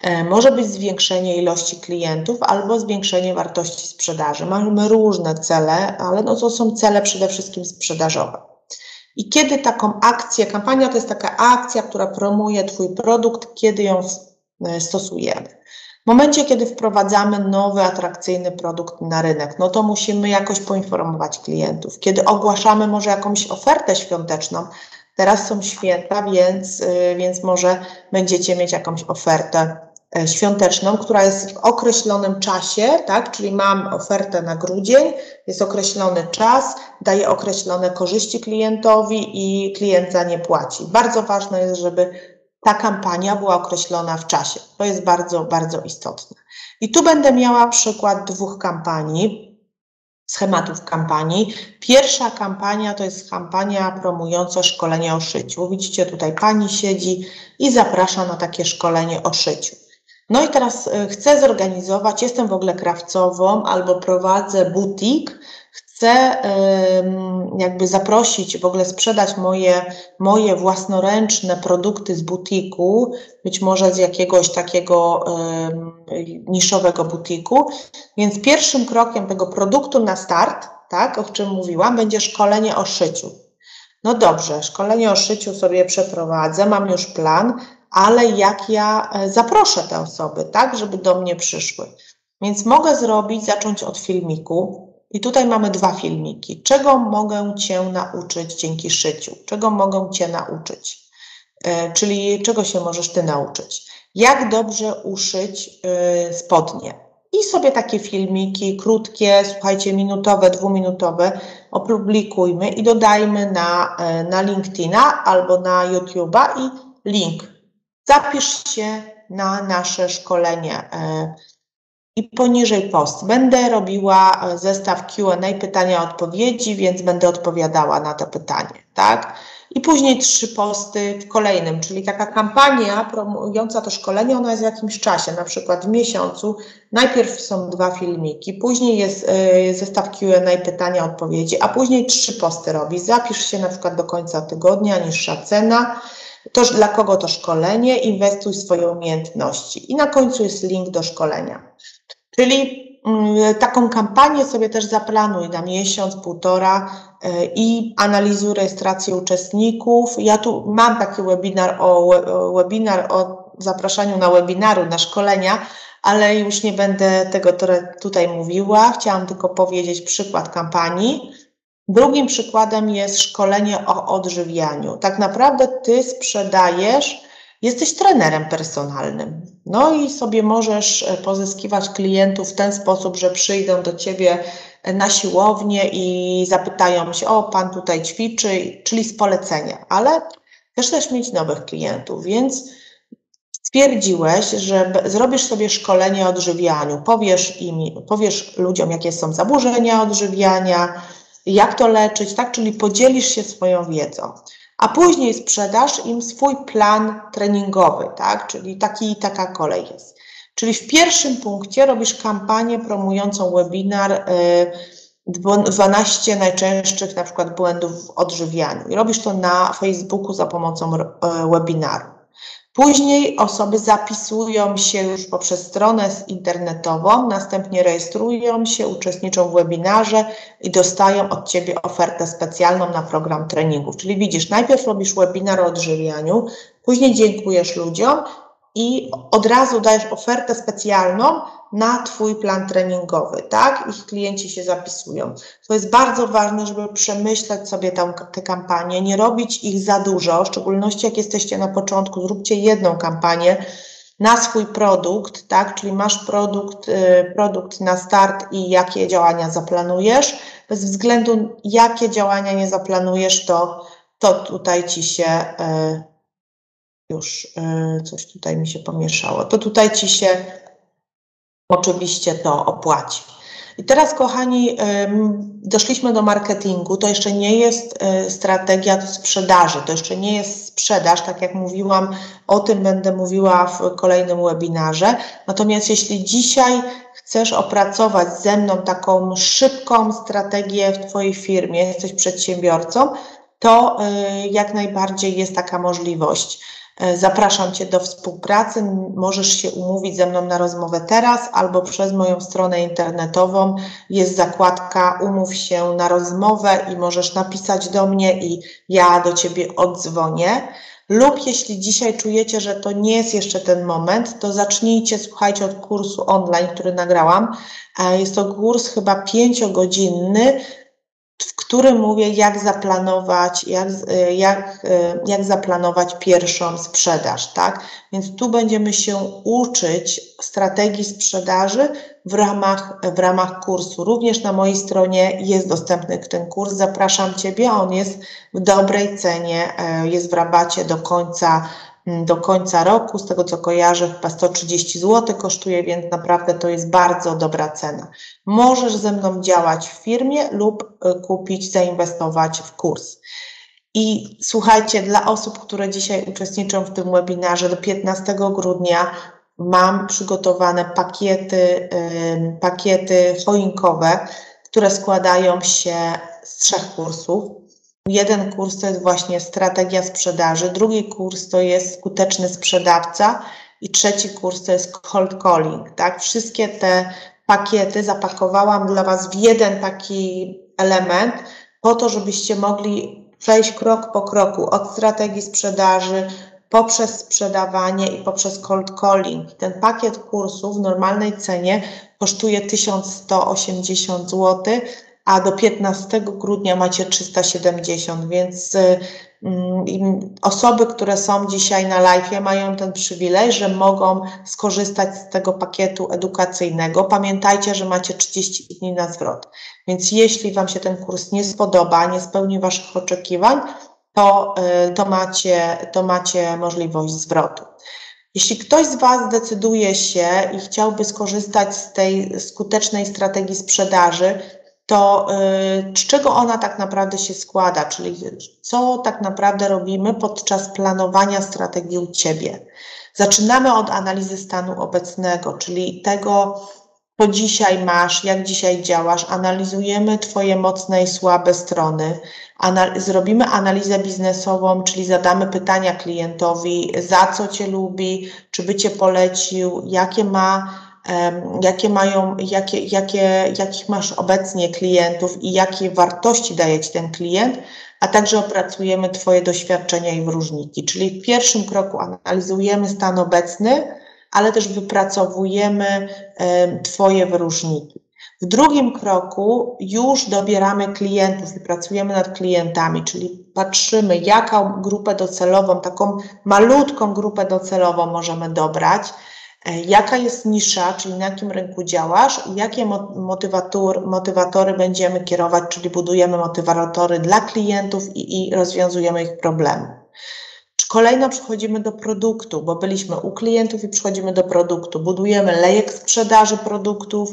e, może być zwiększenie ilości klientów albo zwiększenie wartości sprzedaży. Mamy różne cele, ale no to są cele przede wszystkim sprzedażowe. I kiedy taką akcję, kampania to jest taka akcja, która promuje Twój produkt, kiedy ją e, stosujemy. Momencie, kiedy wprowadzamy nowy, atrakcyjny produkt na rynek, no to musimy jakoś poinformować klientów. Kiedy ogłaszamy może jakąś ofertę świąteczną, teraz są święta, więc, e, więc może będziecie mieć jakąś ofertę E, świąteczną, która jest w określonym czasie, tak? Czyli mam ofertę na grudzień, jest określony czas, daję określone korzyści klientowi i klient za nie płaci. Bardzo ważne jest, żeby ta kampania była określona w czasie. To jest bardzo, bardzo istotne. I tu będę miała przykład dwóch kampanii, schematów kampanii. Pierwsza kampania to jest kampania promująca szkolenie o szyciu. Widzicie, tutaj pani siedzi i zaprasza na takie szkolenie o szyciu. No i teraz e, chcę zorganizować, jestem w ogóle krawcową albo prowadzę butik, chcę jakby zaprosić, w ogóle sprzedać moje, moje własnoręczne produkty z butiku, być może z jakiegoś takiego niszowego butiku. Więc pierwszym krokiem tego produktu na start, tak, o czym mówiłam, będzie szkolenie o szyciu. No dobrze, szkolenie o szyciu sobie przeprowadzę, mam już plan, ale jak ja e, zaproszę te osoby, tak, żeby do mnie przyszły. Więc mogę zrobić, zacząć od filmiku. I tutaj mamy dwa filmiki. Czego mogę Cię nauczyć dzięki szyciu? Czego mogę Cię nauczyć? E, czyli czego się możesz Ty nauczyć? Jak dobrze uszyć e, spodnie? I sobie takie filmiki krótkie, słuchajcie, minutowe, dwuminutowe opublikujmy i dodajmy na, na LinkedIna albo na YouTube'a i link Zapisz się na nasze szkolenie e, i poniżej post. Będę robiła e, zestaw Q&A pytania odpowiedzi, więc będę odpowiadała na to pytanie, tak? I później trzy posty w kolejnym, czyli taka kampania promująca to szkolenie, ona jest w jakimś czasie, na przykład w miesiącu. Najpierw są dwa filmiki, później jest y, zestaw Q&A pytania, odpowiedzi, a później trzy posty robi. Zapisz się na przykład do końca tygodnia, niższa cena, Toż dla kogo to szkolenie? Inwestuj w swoje umiejętności. I na końcu jest link do szkolenia. Czyli mm, taką kampanię sobie też zaplanuj na miesiąc, półtora e, i analizuj rejestrację uczestników. Ja tu mam taki webinar o, webinar o zapraszaniu na webinaru, na szkolenia, ale już nie będę tego tutaj mówiła. Chciałam tylko powiedzieć przykład kampanii. Drugim przykładem jest szkolenie o odżywianiu. Tak naprawdę ty sprzedajesz, jesteś trenerem personalnym. No i sobie możesz e, pozyskiwać klientów w ten sposób, że przyjdą do ciebie na siłownię i zapytają się, o pan tutaj ćwiczy, czyli z polecenia, ale chcesz też mieć nowych klientów, więc stwierdziłeś, że zrobisz sobie szkolenie odżywianiu, powiesz, im, powiesz ludziom, jakie są zaburzenia odżywiania, jak to leczyć, tak? Czyli podzielisz się swoją wiedzą. A później sprzedasz im swój plan treningowy, tak? Czyli taki taka kolej jest. Czyli w pierwszym punkcie robisz kampanię promującą webinar 12 y, najczęstszych na przykład błędów w odżywianiu. I robisz to na Facebooku za pomocą y, webinaru. Później osoby zapisują się już poprzez stronę internetową, następnie rejestrują się, uczestniczą w webinarze i dostają od Ciebie ofertę specjalną na program treningów. Czyli widzisz, najpierw robisz webinar o odżywianiu, później dziękujesz ludziom i od razu dajesz ofertę specjalną na Twój plan treningowy, tak? Ich klienci się zapisują. To jest bardzo ważne, żeby przemyśleć sobie tę, te kampanie, nie robić ich za dużo, w szczególności jak jesteście na początku, zróbcie jedną kampanię na swój produkt, tak? Czyli masz produkt, y, produkt na start i jakie działania zaplanujesz. Bez względu jakie działania nie zaplanujesz, to, to tutaj Ci się y, już y, coś tutaj mi się pomieszało. To tutaj Ci się oczywiście to opłaci. I teraz, kochani, doszliśmy do marketingu. To jeszcze nie jest y, strategia sprzedaży, to jeszcze nie jest sprzedaż, tak jak mówiłam, o tym będę mówiła w kolejnym webinarze. Natomiast jeśli dzisiaj chcesz opracować ze mną taką szybką strategię w Twojej firmie, jesteś przedsiębiorcą, to jak najbardziej jest taka możliwość. E, zapraszam Cię do współpracy. Możesz się umówić ze mną na rozmowę teraz albo przez moją stronę internetową. Jest zakładka Umów się na rozmowę i możesz napisać do mnie i ja do Ciebie odzwonię. Lub jeśli dzisiaj czujecie, że to nie jest jeszcze ten moment, to zacznijcie, słuchajcie, od kursu online, który nagrałam. E, jest to kurs chyba pięciogodzinny w którym mówię, jak zaplanować, jak, y, jak, y, jak zaplanować pierwszą sprzedaż, tak? Więc tu będziemy się uczyć strategii sprzedaży w ramach, w ramach kursu. Również na mojej stronie jest dostępny ten kurs. Zapraszam Ciebie, on jest w dobrej cenie, e, jest w rabacie do końca do końca roku. Z tego co kojarzę, chyba 130 zł kosztuje, więc naprawdę to jest bardzo dobra cena. Możesz ze mną działać w firmie lub y, kupić, zainwestować w kurs. I słuchajcie, dla osób, które dzisiaj uczestniczą w tym webinarze, do 15 grudnia mam przygotowane pakiety, pakiety choinkowe, które składają się z trzech kursów. Jeden kurs to jest właśnie strategia sprzedaży, drugi kurs to jest skuteczny sprzedawca i trzeci kurs to jest cold calling. Tak? Wszystkie te pakiety zapakowałam dla Was w jeden taki element, po to, żebyście mogli przejść krok po kroku od strategii sprzedaży poprzez sprzedawanie i poprzez cold calling. Ten pakiet kursów w normalnej cenie kosztuje 1180 zł, a do 15 grudnia macie 370, więc mm, osoby, które są dzisiaj na live, mają ten przywilej, że mogą skorzystać z tego pakietu edukacyjnego. Pamiętajcie, że macie 30 dni na zwrot. Więc jeśli Wam się ten kurs nie spodoba, nie spełni Waszych oczekiwań, to, y, to, macie, to macie możliwość zwrotu. Jeśli ktoś z Was decyduje się i chciałby skorzystać z tej skutecznej strategii sprzedaży, to y, z czego ona tak naprawdę się składa, czyli co tak naprawdę robimy podczas planowania strategii u Ciebie. Zaczynamy od analizy stanu obecnego, czyli tego, co dzisiaj masz, jak dzisiaj działasz, analizujemy Twoje mocne i słabe strony, Anal zrobimy analizę biznesową, czyli zadamy pytania klientowi, za co Cię lubi, czy by Cię polecił, jakie ma jakie mają, jakie, jakie, jakich masz obecnie klientów i jakie wartości daje Ci ten klient, a także opracujemy Twoje doświadczenia i wyróżniki. Czyli w pierwszym kroku analizujemy stan obecny, ale też wypracowujemy Twoje wyróżniki. W drugim kroku już dobieramy klientów i pracujemy nad klientami, czyli patrzymy, jaką grupę docelową, taką malutką grupę docelową możemy dobrać, jaka jest nisza, czyli na jakim rynku działasz i jakie motywator, motywatory będziemy kierować, czyli budujemy motywatory dla klientów i, i rozwiązujemy ich problemy. Kolejno przechodzimy do produktu, bo byliśmy u klientów i przechodzimy do produktu. Budujemy lejek sprzedaży produktów,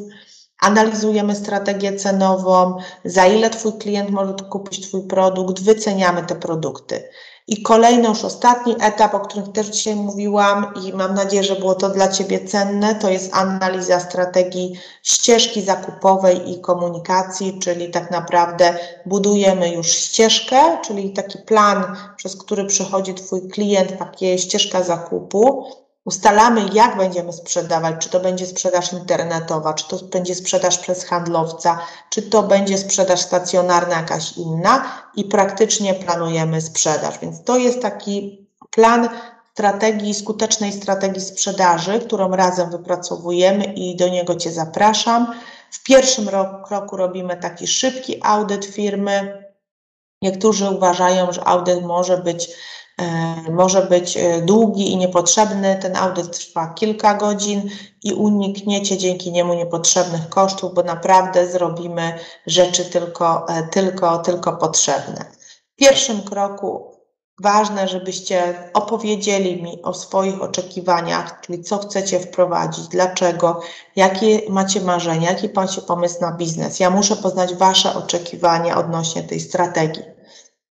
analizujemy strategię cenową, za ile Twój klient może kupić Twój produkt, wyceniamy te produkty. I kolejny, już ostatni etap, o którym też dzisiaj mówiłam i mam nadzieję, że było to dla Ciebie cenne, to jest analiza strategii ścieżki zakupowej i komunikacji, czyli tak naprawdę budujemy już ścieżkę, czyli taki plan, przez który przechodzi Twój klient, takie ścieżka zakupu Ustalamy, jak będziemy sprzedawać, czy to będzie sprzedaż internetowa, czy to będzie sprzedaż przez handlowca, czy to będzie sprzedaż stacjonarna jakaś inna i praktycznie planujemy sprzedaż. Więc to jest taki plan strategii, skutecznej strategii sprzedaży, którą razem wypracowujemy i do niego Cię zapraszam. W pierwszym kroku robimy taki szybki audyt firmy. Niektórzy uważają, że audyt może być może być e, długi i niepotrzebny. Ten audyt trwa kilka godzin i unikniecie dzięki niemu niepotrzebnych kosztów, bo naprawdę zrobimy rzeczy tylko, e, tylko, tylko potrzebne. W pierwszym kroku ważne, żebyście opowiedzieli mi o swoich oczekiwaniach, czyli co chcecie wprowadzić, dlaczego, jakie macie marzenia, jaki macie pomysł na biznes. Ja muszę poznać Wasze oczekiwania odnośnie tej strategii.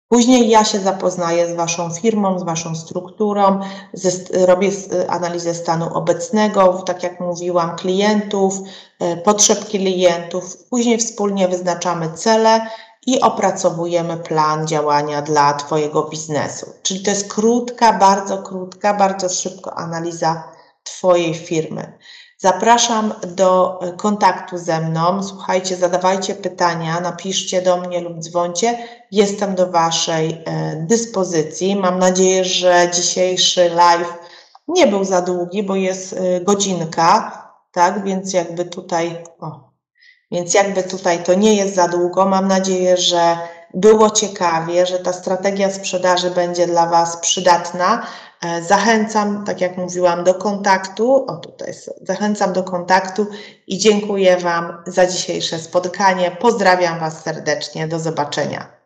Później ja się zapoznaję z Waszą firmą, z Waszą strukturą, ze, robię analizę stanu obecnego, tak jak mówiłam, klientów, e, potrzeb klientów. Później wspólnie wyznaczamy cele i opracowujemy plan działania dla Twojego biznesu. Czyli to jest krótka, bardzo krótka, bardzo szybko analiza Twojej firmy. Zapraszam do kontaktu ze mną. Słuchajcie, zadawajcie pytania, napiszcie do mnie lub dzwońcie. Jestem do Waszej e, dyspozycji. Mam nadzieję, że dzisiejszy live nie był za długi, bo jest e, godzinka, tak? Więc jakby tutaj, o, więc jakby tutaj to nie jest za długo. Mam nadzieję, że było ciekawie, że ta strategia sprzedaży będzie dla Was przydatna. E, zachęcam, tak jak mówiłam, do kontaktu. O, tutaj są. Zachęcam do kontaktu i dziękuję Wam za dzisiejsze spotkanie. Pozdrawiam Was serdecznie. Do zobaczenia.